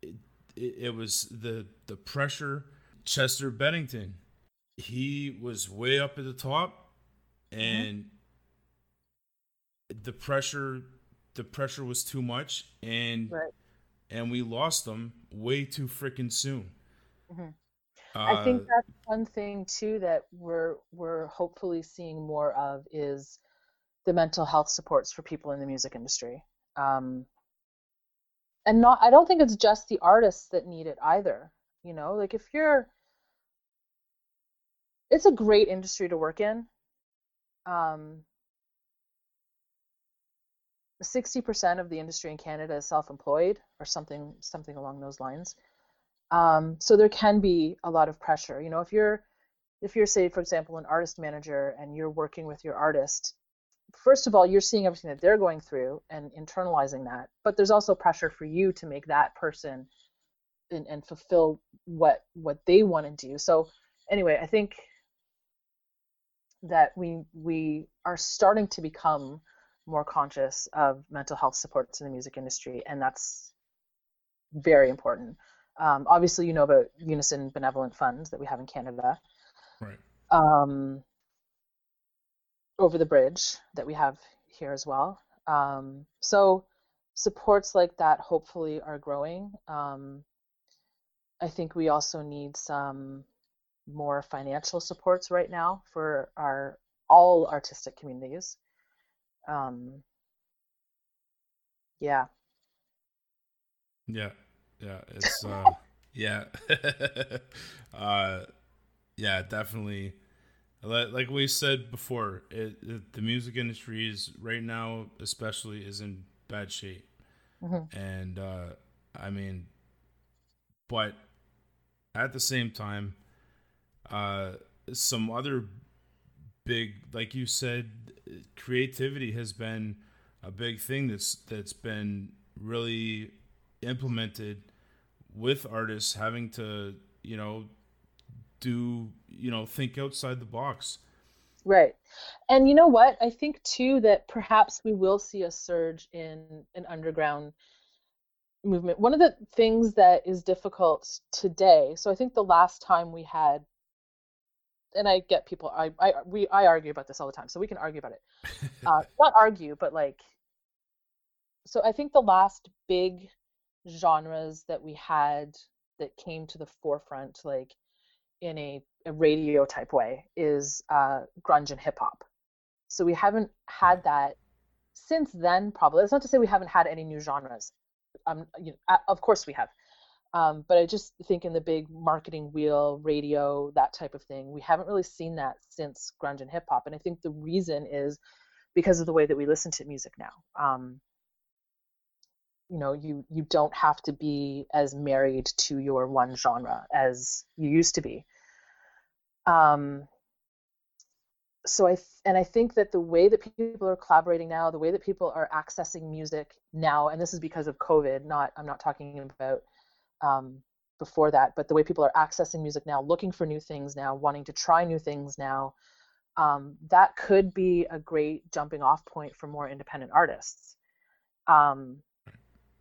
it, it, it was the the pressure. Chester Bennington, he was way up at the top, mm-hmm. and the pressure the pressure was too much, and right and we lost them way too freaking soon. Mhm. Uh, I think that's one thing too that we're we're hopefully seeing more of is the mental health supports for people in the music industry. Um, and not I don't think it's just the artists that need it either. You know, like if you're it's a great industry to work in. Um, 60% of the industry in Canada is self-employed or something something along those lines. Um, so there can be a lot of pressure. You know, if you're if you're say for example an artist manager and you're working with your artist, first of all you're seeing everything that they're going through and internalizing that. But there's also pressure for you to make that person and, and fulfill what what they want to do. So anyway, I think that we we are starting to become more conscious of mental health supports in the music industry, and that's very important. Um, obviously, you know about Unison Benevolent Fund that we have in Canada, right. um, Over the Bridge that we have here as well. Um, so supports like that hopefully are growing. Um, I think we also need some more financial supports right now for our all artistic communities. Um, yeah, Yeah, yeah, it's uh, yeah, uh, yeah, definitely. Like we said before, it, it, the music industry is right now, especially, is in bad shape, Mhm. and uh, I mean, but at the same time, uh, some other big, like you said, creativity has been a big thing that's that's been really implemented with artists having to you know do you know think outside the box Right. And you know what? I think too that perhaps we will see a surge in an underground movement. One of the things that is difficult today, so I think the last time we had, and I get people, I, I we I argue about this all the time, so we can argue about it. Uh, not argue, but like, so I think the last big genres that we had that came to the forefront, like in a, a radio type way is uh, grunge and hip hop. So we haven't had that since then. Probably that's not to say we haven't had any new genres. Um, you know, of course we have. Um, but I just think in the big marketing wheel, radio, that type of thing, we haven't really seen that since grunge and hip hop. And I think the reason is because of the way that we listen to music now. Um, you know, you you don't have to be as married to your one genre as you used to be. Um, so I and I think that the way that people are collaborating now, the way that people are accessing music now, and this is because of COVID. Not I'm not talking about um, before that, but the way people are accessing music now, looking for new things now, wanting to try new things now, um, that could be a great jumping off point for more independent artists. Um,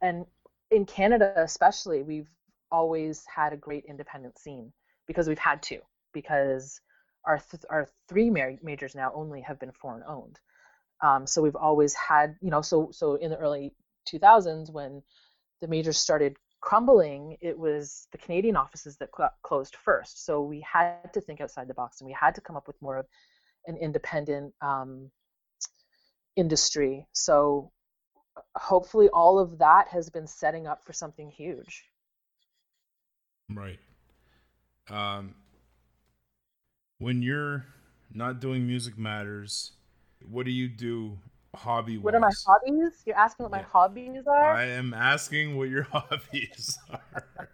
and in Canada, especially, we've always had a great independent scene because we've had to because our th- our three ma- majors now only have been foreign owned. Um, so we've always had, you know, so so in the early 2000s when the majors started crumbling, it was the Canadian offices that cl- closed first. So we had to think outside the box and we had to come up with more of an independent um, industry. So hopefully all of that has been setting up for something huge. right um when you're not doing music matters what do you do hobby What are my hobbies? You're asking what my hobbies are? i am asking what your hobbies are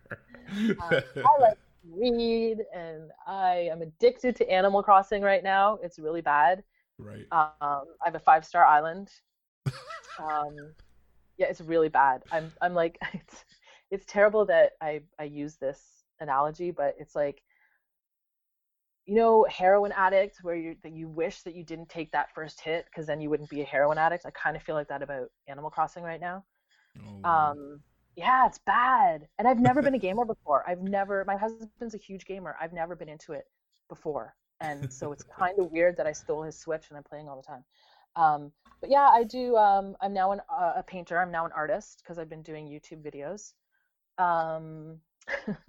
Uh, I like to read and I am addicted to Animal Crossing right now. It's really bad. right Um, I have a five star island. Um, yeah, it's really bad. I'm I'm like it's it's terrible that I I use this analogy, but it's like you know heroin addict where you that you wish that you didn't take that first hit because then you wouldn't be a heroin addict. I kind of feel like that about Animal Crossing right now. Oh, Um, yeah, it's bad. And I've never been a gamer before. I've never, my husband's a huge gamer. I've never been into it before. And so it's kind of weird that I stole his Switch and I'm playing all the time. Um, but yeah, I do. Um, I'm now an, uh, a painter. I'm now an artist because I've been doing YouTube videos. Um,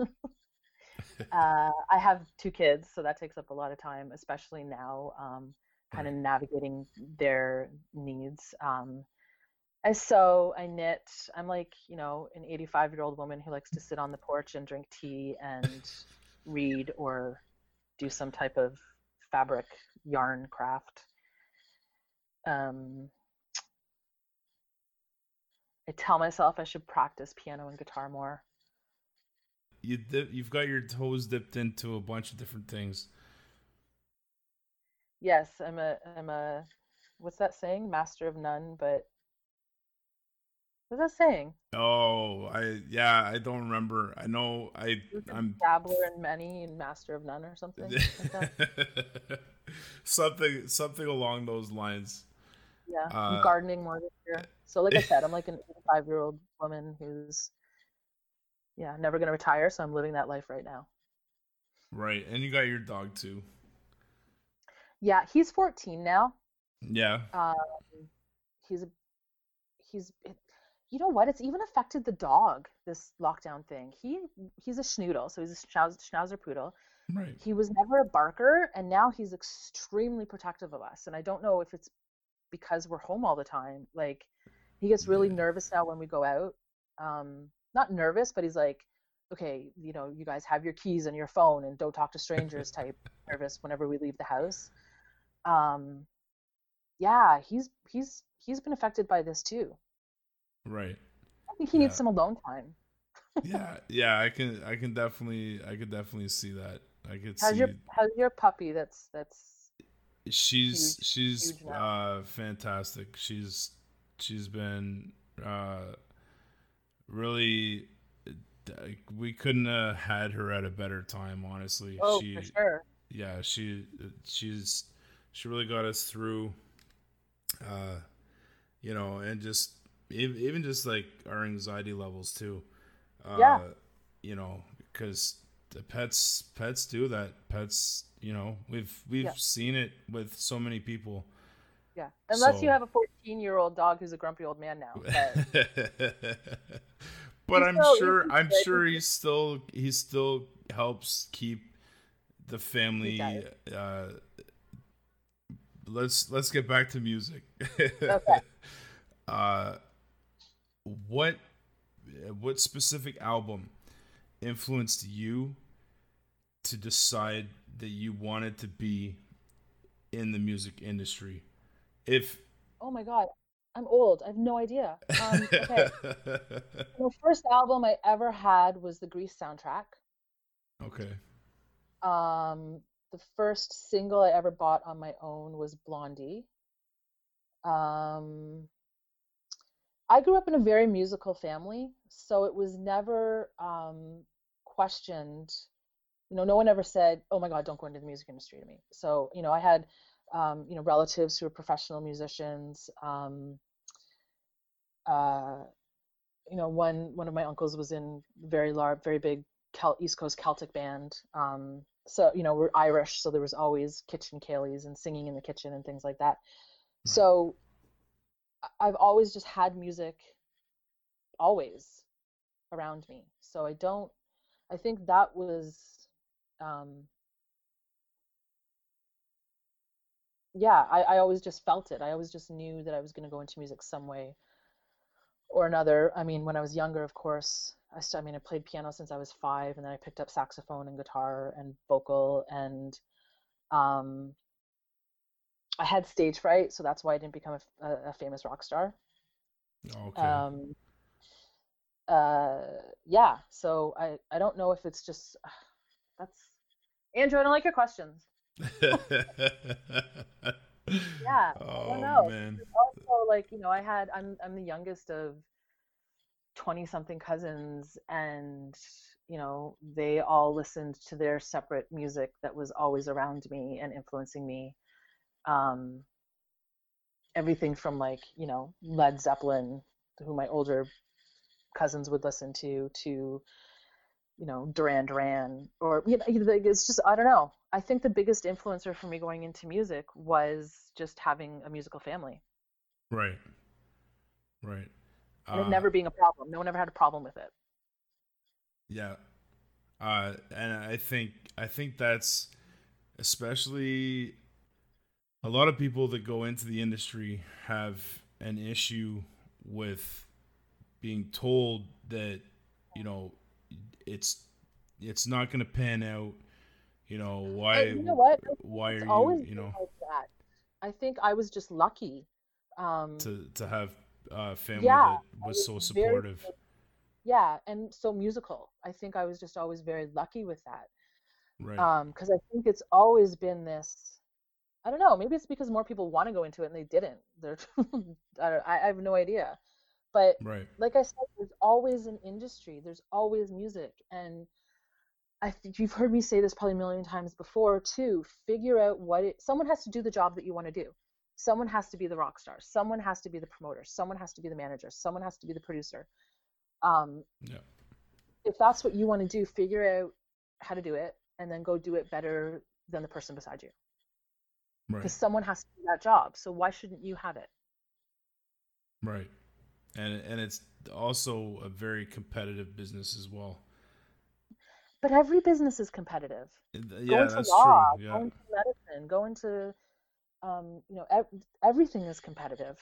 uh, I have two kids, so that takes up a lot of time, especially now, um, kind of navigating their needs. Um, I sew, I knit. I'm like, you know, an 85 year old woman who likes to sit on the porch and drink tea and read or do some type of fabric yarn craft. Um, I tell myself I should practice piano and guitar more. you dip, you've got your toes dipped into a bunch of different things Yes, I'm a I'm a what's that saying? Master of none, but what's that saying? oh i yeah i don't remember i know i i'm Dabbler in many and master of none or something like something something along those lines Yeah, Uh, gardening more this year. So like I said, I'm like an 85 year old woman who's yeah, never gonna retire, so I'm living that life right now. right and you got your dog too Yeah, he's 14 now. yeah Um, he's a he's it, you know what? It's even affected the dog. This lockdown thing. He he's a schnoodle, so he's a schnauz, schnauzer poodle. right He was never a barker, and now he's extremely protective of us. And I don't know if it's because we're home all the time. Like he gets really Yeah. nervous now when we go out. Um, not nervous, but he's like, okay, you know, you guys have your keys and your phone and don't talk to strangers type nervous whenever we leave the house. Um, yeah, he's he's he's been affected by this too. Right. I think he needs some alone time. Yeah, yeah, I can I can definitely I could definitely see that. I could How's see your how's your puppy? That's that's she's huge- she's huge uh fantastic. She's she's been uh really we couldn't have had her at a better time honestly. oh she for sure. yeah, she she's she really got us through uh you know, and just even just like our anxiety levels too. Uh Yeah. you know, because the pets pets do that. Pets, you know, we've we've Yeah. seen it with so many people. Yeah, unless you have a 14 year old dog who's a grumpy old man now. But but I'm still- sure I'm good. sure he still he still helps keep the family uh let's let's get back to music. Okay. uh what what specific album influenced you to decide that you wanted to be in the music industry? If oh my god, I'm old. I have no idea. Um, okay, the first album I ever had was the Grease soundtrack. okay. Um, the first single I ever bought on my own was Blondie. Um, I grew up in a very musical family, so it was never um, questioned. You know, no one ever said, "Oh my God, don't go into the music industry" to me. So, you know, I had, um, you know, relatives who were professional musicians. Um, uh, you know, one one of my uncles was in very large, very big Kel- East Coast Celtic band. Um, so you know, we're Irish, so there was always kitchen ceilidhs and singing in the kitchen and things like that. So I've always just had music always around me. So I don't. I think that was. Um, yeah, I, I always just felt it. I always just knew that I was going to go into music some way or another. I mean, when I was younger, of course, I st- I mean, I played piano since I was five, and then I picked up saxophone and guitar and vocal, and um, I had stage fright, so that's why I didn't become a famous rock star. Okay. Um, uh, yeah, so I I don't know if it's just that's Andrew. I don't like your questions. Yeah, I Oh don't know. man. also like you know i had i'm i'm the youngest of 20 something cousins and you know they all listened to their separate music that was always around me and influencing me um everything from like you know led zeppelin who my older cousins would listen to to you know duran duran or you know it's just i don't know i think the biggest influencer for me going into music was just having a musical family Right. Right. and it Uh, never being a problem. No one ever had a problem with it. Yeah. Uh, and I think I think that's especially a lot of people that go into the industry have an issue with being told that you know it's it's not going to pan out. You know why? you know what? Why It's are always you? You know like that. I think I was just lucky. Um, to to have a family Yeah, that was so was very supportive. yeah, and so musical. I think I was just always very lucky with that. Right. Um, because I think it's always been this. I don't know. Maybe it's because more people want to go into it and they didn't. They're. I, don't, I I have no idea, but right. like I said, there's always an industry. There's always music, and I think you've heard me say this probably a million times before too. Figure out what it. Someone has to do the job that you want to do. Someone has to be the rock star. Someone has to be the promoter. Someone has to be the manager. Someone has to be the producer. Um, Yeah. if that's what you want to do, figure out how to do it, and then go do it better than the person beside you. Right. Because someone has to do that job. So why shouldn't you have it? Right. And and it's also a very competitive business as well. But every business is competitive. It- go Yeah, into that's law, true. go Yeah. into medicine, go into, um, you know, ev- everything is competitive.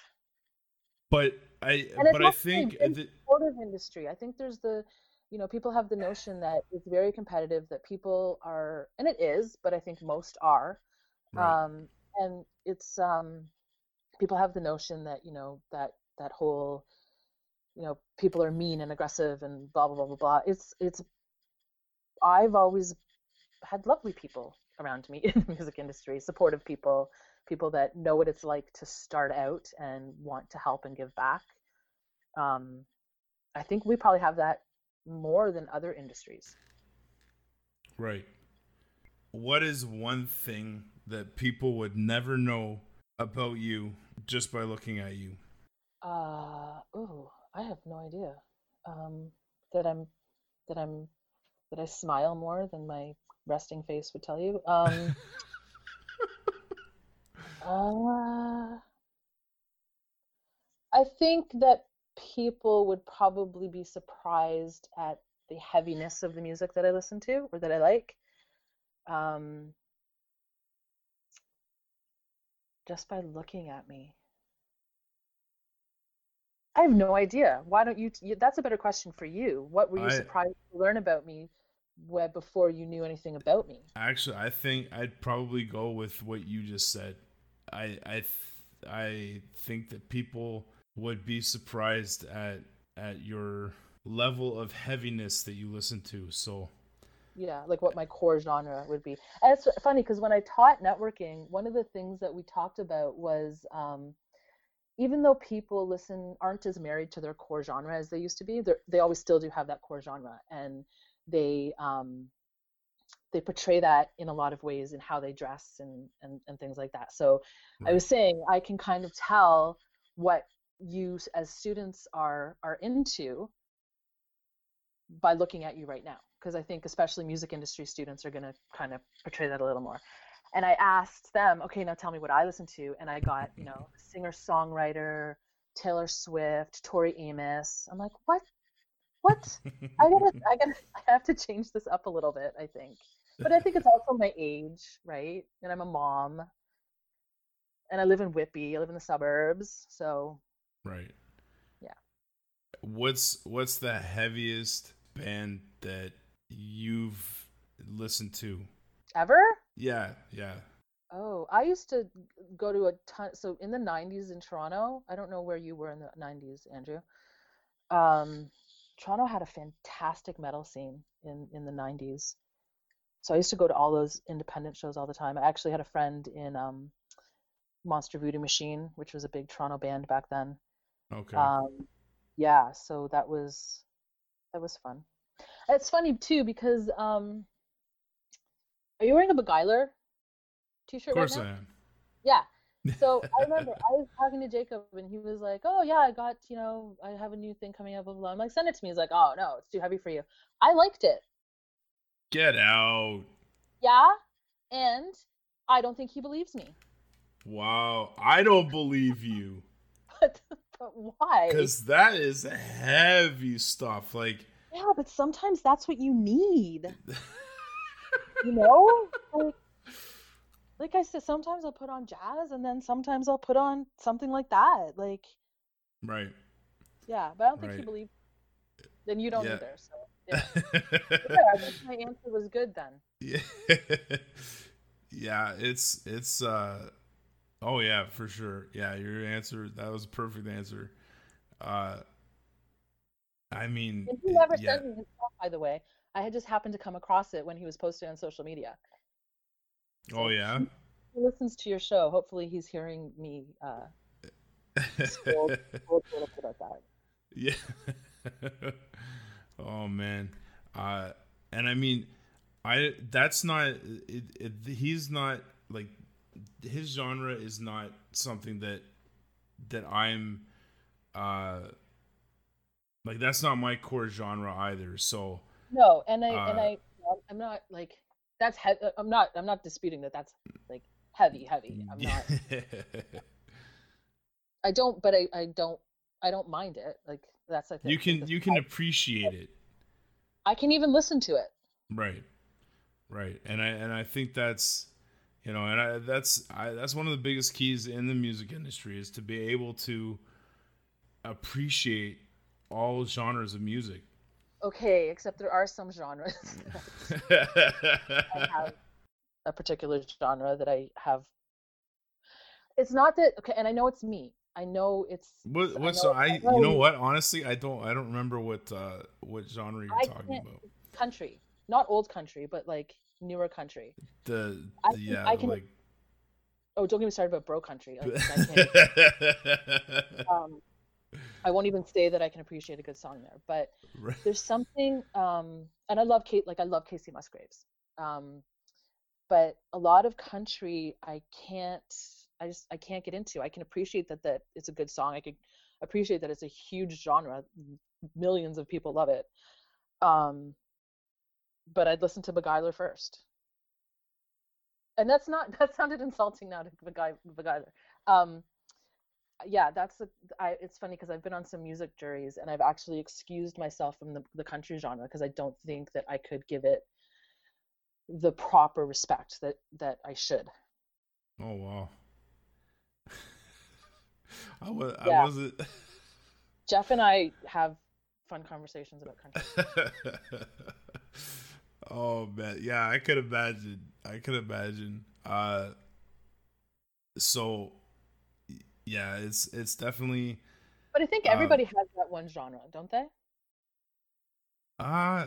But I And but I think saying that, supportive industry. I think there's the, you know, people have the notion that it's very competitive, that people are, and it is, but I think most are. Right. Um, and it's, um, people have the notion that, you know, that, that whole, you know, people are mean and aggressive and blah, blah, blah, blah, blah. It's, it's, I've always had lovely people around me in the music industry, supportive people, people that know what it's like to start out and want to help and give back. Um, I think we probably have that more than other industries. Right. What is one thing that people would never know about you just by looking at you? Uh, oh, I have no idea. Um, that I'm, that I'm, that I smile more than my resting face would tell you. Um, uh, I think that people would probably be surprised at the heaviness of the music that I listen to or that I like. Um, just by looking at me. I have no idea. Why don't you, you? That's a better question for you. What were you I- surprised to learn about me where, before you knew anything about me? Actually, I think I'd probably go with what you just said. I I th- I think that people would be surprised at at your level of heaviness that you listen to. So Yeah, like what my core genre would be. And it's funny because when I taught networking, one of the things that we talked about was um, even though people listen aren't as married to their core genre as they used to be, they're- always still do have that core genre, and they um, they portray that in a lot of ways in how they dress and and, and things like that. So I was saying I can kind of tell what you as students are are into by looking at you right now because i think especially music industry students are going to kind of portray that a little more and i asked them okay now tell me what i listen to. And i got you know singer songwriter taylor swift tori amos. I'm like what? What? I gotta i gotta i have to change this up a little bit i think. But i think it's also my age right? And i'm a mom. And i live in Whitby. I live in the suburbs so right. Yeah. What's what's the heaviest band that you've listened to? ever Yeah, yeah. Oh, I used to go to a ton. So in the 90s in Toronto, I don't know where you were in the 90s, Andrew. Um, Toronto had a fantastic metal scene in in the 90s. So I used to go to all those independent shows all the time. I actually had a friend in um, Monster Voodoo Machine, which was a big Toronto band back then. Okay. Um, yeah, so that was that was fun. It's funny too because um, are you wearing a Beguiler t-shirt of course right now? I am. Yeah. So I remember I was talking to Jacob and he was like, "Oh yeah, I got you know I have a new thing coming up." Blah. blah. I'm like, "Send it to me." He's like, "Oh no, it's too heavy for you." I liked it. Get out. Yeah, and I don't think he believes me. Wow. I don't believe you. But but why? Because that is heavy stuff. Like, Yeah, but sometimes that's what you need. you know, like like I said, sometimes I'll put on jazz, and then sometimes I'll put on something like that. Like, right. yeah, but I don't think he Right. believes. Then you don't Yeah. either. So yeah, yeah I think my answer was good then. yeah. yeah, it's it's uh oh yeah, for sure. Yeah, your answer that was a perfect answer. Uh I mean And he never yeah. me his stuff, by the way. I had just happened to come across it when he was posted on social media. Oh yeah. He listens to your show. Hopefully, he's hearing me uh, scold, scold a little bit about that. Yeah. oh man. Uh and I mean I that's not it, it, he's not like his genre is not something that that I'm uh like that's not my core genre either. So No, and I and Uh, I um, I'm not like that's he- uh, I'm not I'm not disputing that that's like heavy heavy. Mm, I'm not. I don't, but I I don't I don't mind it. Like that's I think you can you can appreciate it. I can even listen to it. Right. Right. And I and I think that's you know, and I that's I that's one of the biggest keys in the music industry is to be able to appreciate all genres of music. Okay, except there are some genres. I have a particular genre that I have. It's not that okay, and I know it's me. I know it's. what I what's know- I, I you know what? Honestly, I don't I don't remember what uh what genre you're I talking about. country, not old country, but like newer country. The, I can- yeah, I can- like Oh, don't get me started about bro country. Like, I, can't, um, I won't even say that I can appreciate a good song there, but Right. there's something um and i love kate like i love Kacey Musgraves. Um but a lot of country i can't i just i can't get into. I can appreciate that that it's a good song. I can appreciate that it's a huge genre. Millions of people love it. Um but i'd listen to beguiler first. And that's not that sounded insulting now to Begui- beguiler um yeah that's the I, it's funny because i've been on some music juries and i've actually excused myself from the, the country genre because i don't think that i could give it the proper respect that that i should Oh wow. I was Yeah. I wasn't jeff and i have fun conversations about country oh man, yeah, I could imagine. I could imagine. Uh, so yeah, it's it's definitely but i think Um, everybody has that one genre don't they uh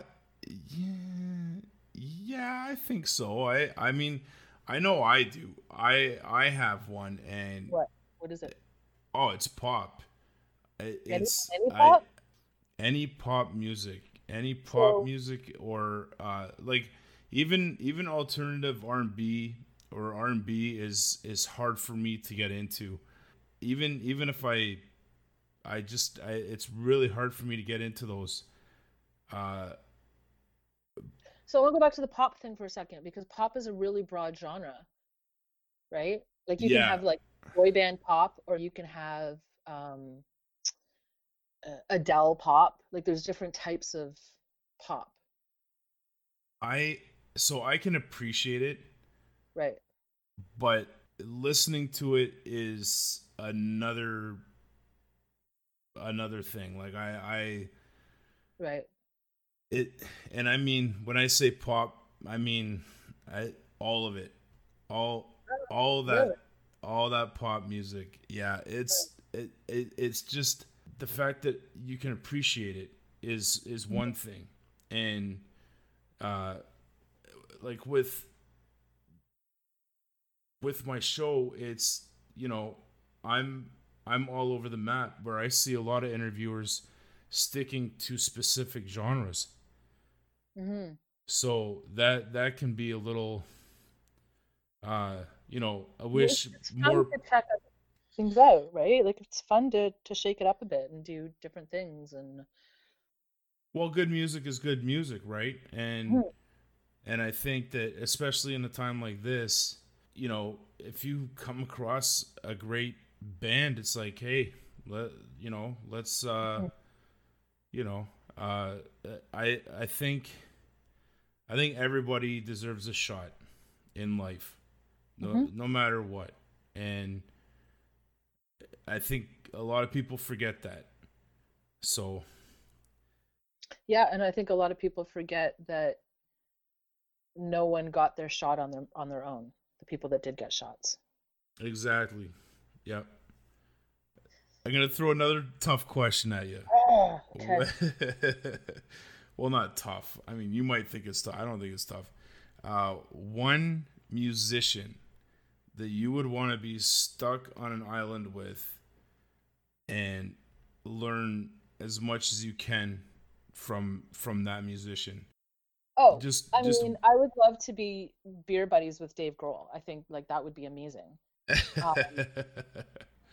yeah yeah I think so. I I mean I know I do. I I have one and what what is it oh it's pop. It's any I- pop? any pop music, any pop So- music or uh like even even alternative R&B or R&B is is hard for me to get into. Even even if I I just I, it's really hard for me to get into those uh so i want to go back to the pop thing for a second because pop is a really broad genre right? Like you Yeah. can have like boy band pop or you can have um adele pop. Like there's different types of pop. I so I can appreciate it, right. but listening to it is another another thing. Like I I right it and i mean when i say pop i mean I, all of it all all that Really? all that pop music yeah it's it, it it's just the fact that you can appreciate it is is one thing and uh like with with my show it's you know i'm i'm all over the map where i see a lot of interviewers sticking to specific genres. Hmm so that that can be a little uh you know i wish it's fun more to check things out right? Like it's fun to to shake it up a bit and do different things and well good music is good music right? And Mhm. and i think that especially in a time like this you know if you come across a great band it's like hey let you know let's uh you know uh i i think i think everybody deserves a shot in life no Mhm. no matter what. And i think a lot of people forget that. So. Yeah and i think a lot of people forget that no one got their shot on their on their own the people that did get shots. Exactly. Yep. I'm gonna throw another tough question at you. oh, okay well, not tough. I mean, you might think it's tough. I don't think it's tough. Uh, one musician that you would want to be stuck on an island with and learn as much as you can from from that musician. oh Just, I just. mean, I would love to be beer buddies with Dave Grohl. I think like that would be amazing. Um,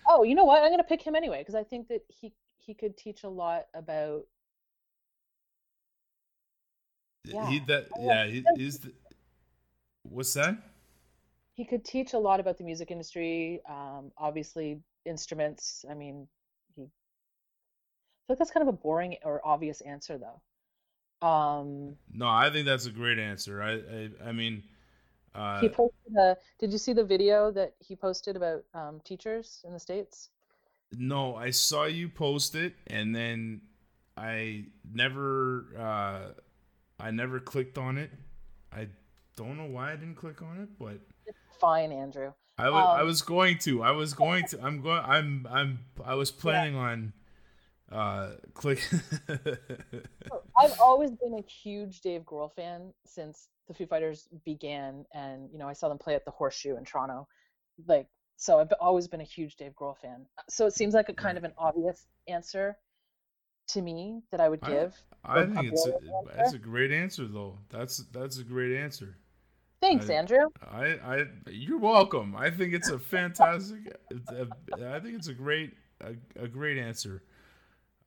Oh, you know what? I'm gonna pick him anyway because I think that he he could teach a lot about. yeah. he that yeah he, he's the, what's that? He could teach a lot about the music industry. Um, obviously, instruments. I mean, he. I feel like that's kind of a boring or obvious answer, though. Um, No, I think that's a great answer. I I, I mean, uh, he posted a. Did you see the video that he posted about um, teachers in the states? no, I saw you post it, and then I never uh, I never clicked on it. I don't know why I didn't click on it, but Fine, Andrew. I was I Um, was going to. I was going to. I'm going. I'm I'm I was planning on uh click. I've always been a huge Dave Grohl fan since the Foo Fighters began, and you know I saw them play at the Horseshoe in Toronto. Like, so I've always been a huge Dave Grohl fan. So it seems like a kind of an obvious answer to me that I would I- give. I a think it's a, that's a great answer though. That's that's a great answer. Thanks, I- Andrew. I, I, you're welcome. I think it's a fantastic. I think it's a great, a, a great answer.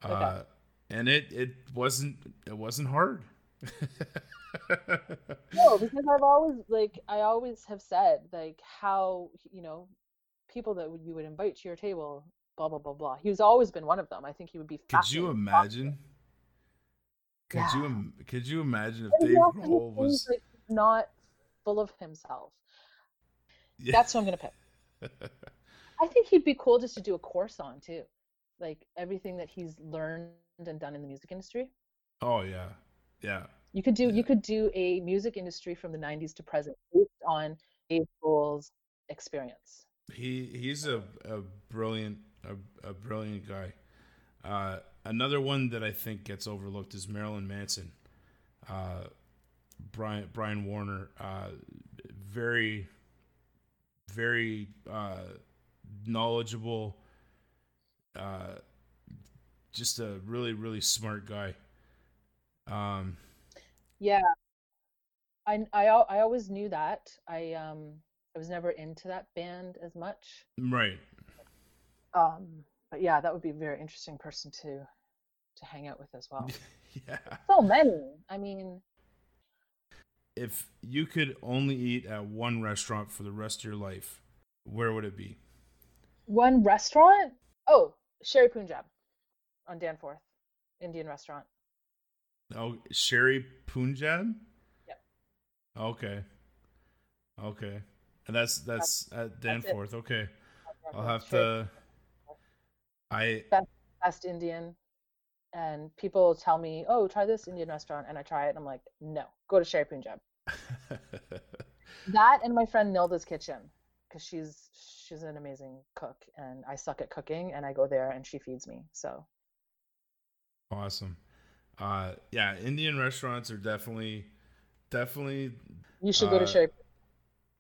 Uh, and it, it wasn't, it wasn't hard. No, because I've always like I always have said like how you know people that you would invite to your table, blah blah blah blah. He's always been one of them. I think he would be. Could you imagine? Could Yeah. you, could you imagine if And Dave Grohl was? like not full of himself. Yeah. That's who I'm gonna pick. I think he'd be cool just to do a course on too, like everything that he's learned and done in the music industry. oh yeah, yeah. You could do Yeah. you could do a music industry from the 90s to present based on Dave Grohl's experience. He he's a, a brilliant a, a brilliant guy. Uh, another one that I think gets overlooked is Marilyn Manson. Uh, Brian Brian Warner, uh, very very uh, knowledgeable. Uh, just a really really smart guy. Um, Yeah. I I I always knew that. I um I was never into that band as much. right. Um but yeah, that would be a very interesting person to to hang out with as well. Yeah. so many. I mean, If you could only eat at one restaurant for the rest of your life, where would it be? one restaurant? Oh, Sher-E-Punjab on Danforth. Indian restaurant. Oh, Sherry Punjab. Yep. Okay. Okay. And that's that's at. Danforth. Okay. I'll have Sherry- to. I best Indian. And people tell me, "Oh, try this Indian restaurant," and I try it, and I'm like, "No, go to Sher-E-Punjab." That and my friend Nilda's Kitchen, because she's she's an amazing cook, and I suck at cooking, and I go there, and she feeds me. So awesome. Uh, yeah, Indian restaurants are definitely, definitely. you should go to Uh, Sherry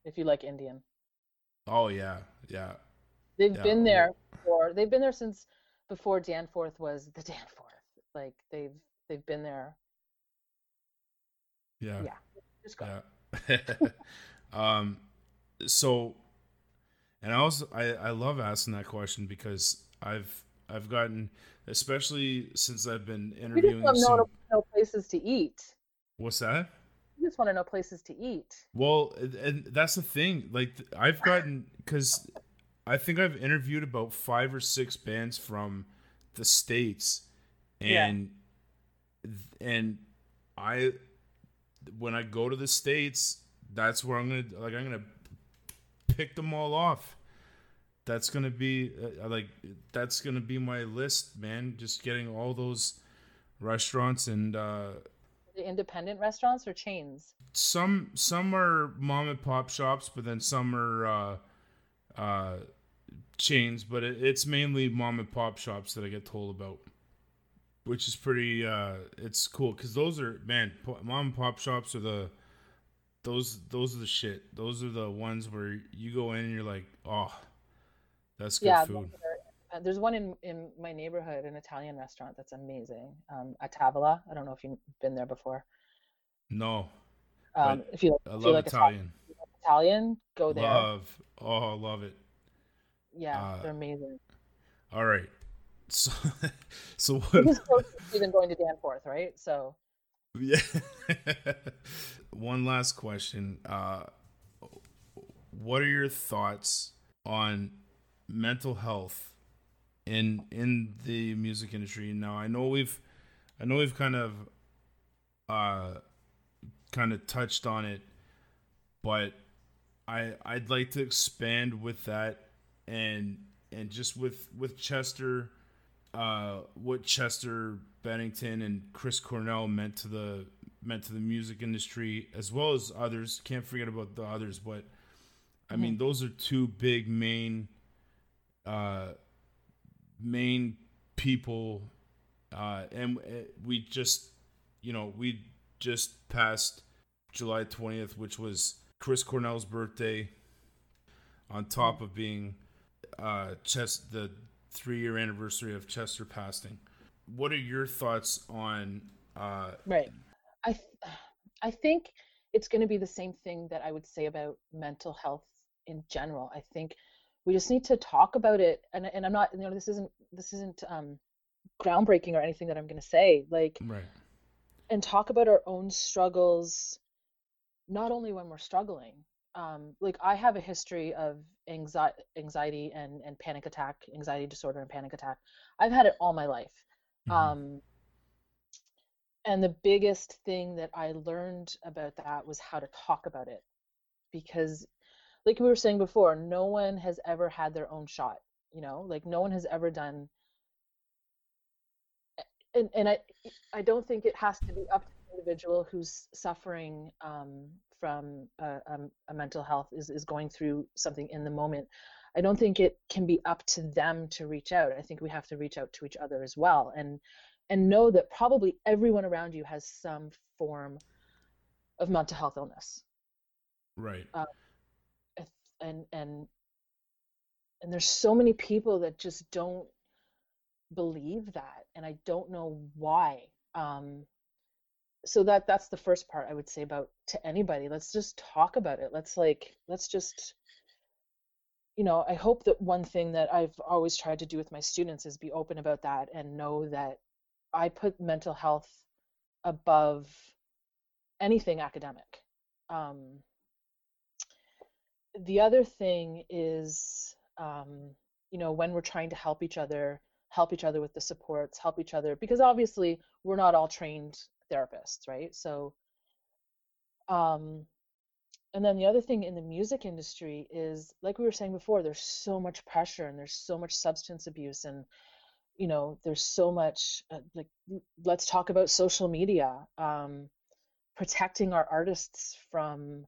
if you like Indian. Oh yeah, yeah. They've yeah, been there for they've been there since before Danforth was the Danforth. Like they've they've been there. Yeah. Yeah, just go. Yeah. um, so, and I also I I love asking that question because I've I've gotten especially since I've been We just interviewing want to some. know, know places to eat. What's that? We just want to know places to eat. Well, and- and that's the thing. Like I've gotten because I think I've interviewed about five or six bands from the states, Yeah. and and I when I go to the states, that's where I'm gonna like I'm gonna pick them all off. That's gonna be uh, like that's gonna be my list, man. Just getting all those restaurants and. uh The independent restaurants or chains? some some are mom and pop shops, but then some are uh, uh, chains. But it, it's mainly mom and pop shops that I get told about, which is pretty. Uh, it's cool because those are man, mom and pop shops are the those those are the shit. Those are the ones where you go in and you're like, oh, that's good yeah, food. uh, there's one in in my neighborhood, an Italian restaurant that's amazing. Um, at Tavola. I don't know if you've been there before. No, Um, if you I if love you like Italian. Italian, go there. Love, oh, I love it. yeah, uh, they're amazing. All right, so so what? is closer to than going to Danforth, right? So Yeah. One last question. Uh, what are your thoughts on mental health in in the music industry? Now, I know we've, I know we've kind of, uh, kind of touched on it, but I I'd like to expand with that and and just with with Chester uh, what Chester Bennington and Chris Cornell meant to the meant to the music industry as well as others. Can't forget about the others, but I mean those are two big main uh, main people, uh, and uh, we just you know we just passed July twentieth, which was Chris Cornell's birthday. On top of being uh, Chest the three year anniversary of Chester passing, what are your thoughts on? Uh, Right. I th- I think it's going to be the same thing that I would say about mental health in general. I think we just need to talk about it and and I'm not you know this isn't this isn't um groundbreaking or anything that I'm going to say like right. and talk about our own struggles not only when we're struggling um like I have a history of anxiety anxiety and and panic attack anxiety disorder and panic attack I've had it all my life Mhm. um and the biggest thing that I learned about that was how to talk about it because like we were saying before no one has ever had their own shot you know like no one has ever done and and I I don't think it has to be up to the individual who's suffering um, from a, a, a mental health is is going through something in the moment. I don't think it can be up to them to reach out. I think we have to reach out to each other as well, and and know that probably everyone around you has some form of mental health illness. Right. if- and and and there's so many people that just don't believe that and i don't know why. Um so that that's the first part i would say about to anybody let's just talk about it. Let's like let's just you know i hope that one thing that i've always tried to do with my students is be open about that and know that i put mental health above anything academic. Um the other thing is um, you know when we're trying to help each other help each other with the supports help each other because obviously we're not all trained therapists right? So um and then the other thing in the music industry is like we were saying before there's so much pressure and there's so much substance abuse and you know there's so much uh, like let's talk about social media um protecting our artists from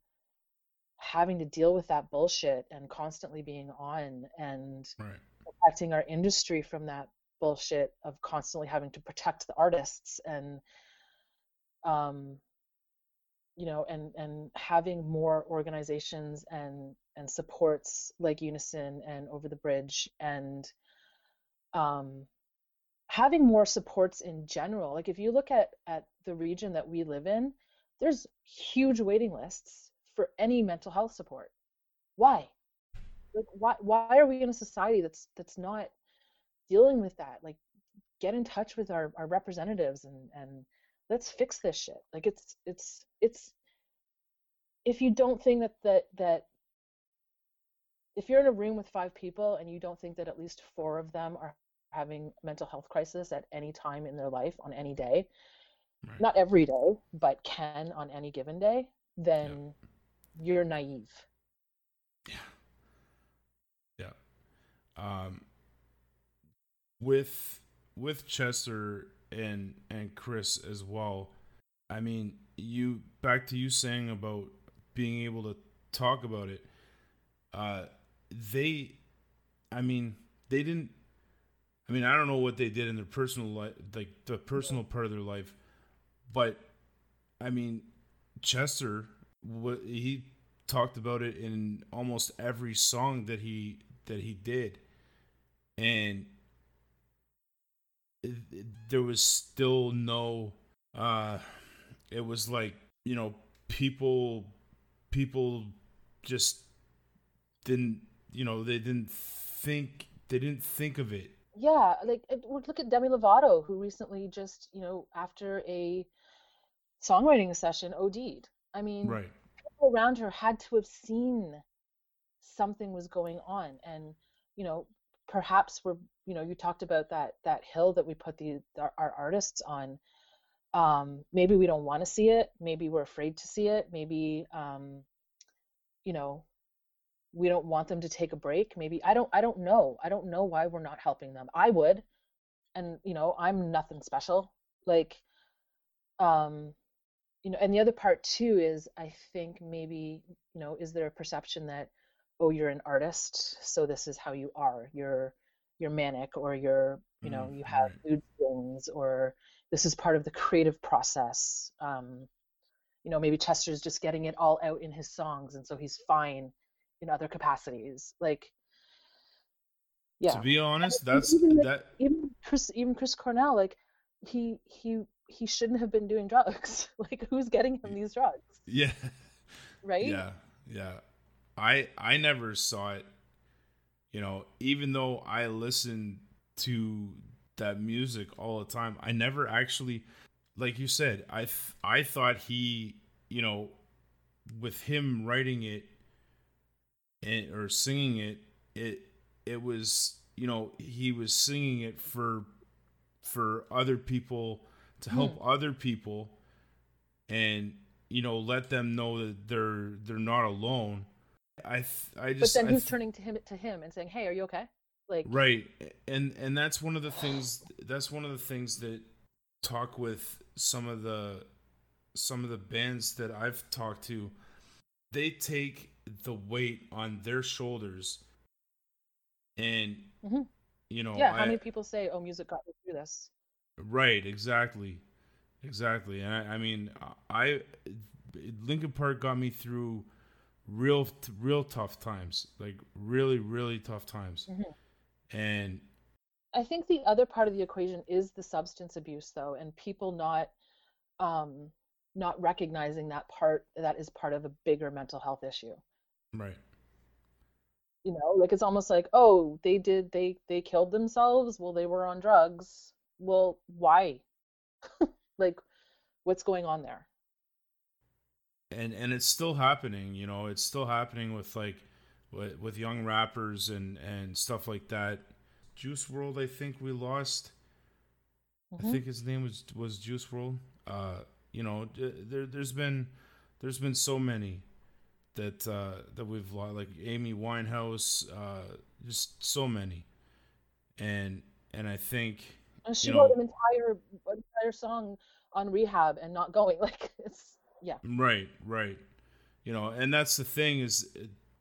having to deal with that bullshit and constantly being on and Right. protecting our industry from that bullshit of constantly having to protect the artists and um you know and and having more organizations and and supports like unison and over the bridge and um having more supports in general like if you look at at the region that we live in there's huge waiting lists for any mental health support. Why? Like why why are we in a society that's that's not dealing with that? Like get in touch with our, our representatives and and let's fix this shit. Like it's it's it's if you don't think that that that if you're in a room with five people and you don't think that at least four of them are having mental health crisis at any time in their life on any day Right. not every day but can on any given day then you're naive Yeah. Yeah. Um, with with Chester and and Chris as well. I mean, you back to you saying about being able to talk about it. Uh, they, I mean, they didn't. I mean, I don't know what they did in their personal life, like the personal part of their life, but I mean, Chester, what he talked about it in almost every song that he that he did, and it, it- there was still no. uh It was like you know people people just didn't you know they didn't think they didn't think of it Yeah, like it- look at Demi Lovato, who recently just, you know, after a songwriting session, OD'd. I mean, right people around her had to have seen something was going on, and you know, perhaps we're, you know, you talked about that that hill that we put the our, our artists on. Um, maybe we don't want to see it. Maybe we're afraid to see it. Maybe, um, you know, we don't want them to take a break maybe i don't i don't know i don't know why we're not helping them. I would and you know i'm nothing special like um you know and the other part too is i think maybe you know is there a perception that oh you're an artist so this is how you are. You're you're manic or you're you know Mm, you have mood swings or this is part of the creative process. Um you know maybe chester's just getting it all out in his songs and so he's fine in other capacities like yeah To be honest, And that's even, that. even chris even chris cornell like he he he shouldn't have been doing drugs like who's getting him these drugs Yeah. right Yeah, yeah. I I never saw it. You know, even though I listened to that music all the time, I never actually, like you said, I th- I thought he, you know, with him writing it and or singing it, it it was you know he was singing it for for other people to help hmm. other people and you know let them know that they're they're not alone. I th- i but just then I who's th- turning to him to him and saying hey are you okay? Like right and and that's one of the things that's one of the things that talk with some of the some of the bands that i've talked to they take the weight on their shoulders and Mhm. you know yeah how I- many people say oh music got me through this Right, exactly, exactly. And I, I mean, I Linkin Park got me through real, real tough times, like really, really tough times. Mhm. And I think the other part of the equation is the substance abuse though, and people not um not recognizing that part that is part of a bigger mental health issue. Right, You know, like it's almost like, oh, they did they they killed themselves, well they were on drugs. Well, why? Like what's going on there? and and it's still happening. You know, it's still happening with like with, with young rappers and and stuff like that. Juice WRLD, I think we lost. I Mhm. think his name was was Juice WRLD. Uh, you know, there there's been there's been so many that uh, that we've lost, like Amy Winehouse, uh, just so many, and and I think And she you wrote know- an entire an entire song on rehab and not going. Like it's yeah. right, right, you know, and that's the thing is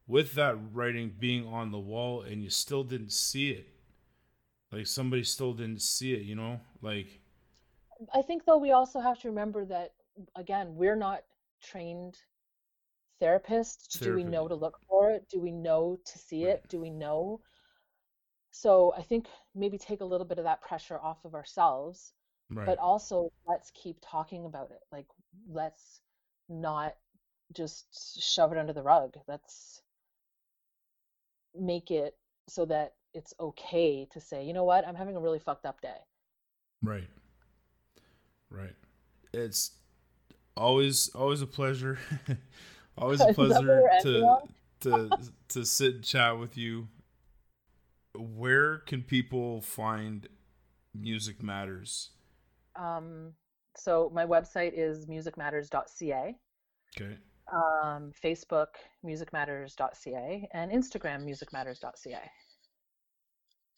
with that writing being on the wall, and you still didn't see it, like somebody still didn't see it, you know, like I think though we also have to remember that again, we're not trained therapists. Do we know to look for it? Do we know to see Right. it? Do we know? So I think maybe take a little bit of that pressure off of ourselves, right, but also let's keep talking about it. Like let's not just shove it under the rug. Let's make it so that it's okay to say, you know what, I'm having a really fucked up day. Right. Right. It's always always a pleasure. always a Is that what pleasure to to to sit and chat with you. Where can people find Music Matters? Um, so my website is musicmatters.ca, Okay. um, Facebook musicmatters.ca, and Instagram musicmatters.ca.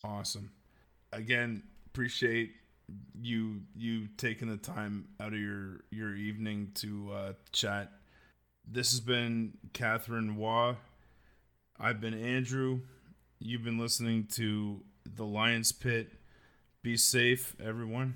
Awesome. Again, appreciate you you taking the time out of your your evening to uh, chat. This has been Kathryn Waugh. I've been Andrew. You've been listening to the Lions Pit. Be safe, everyone.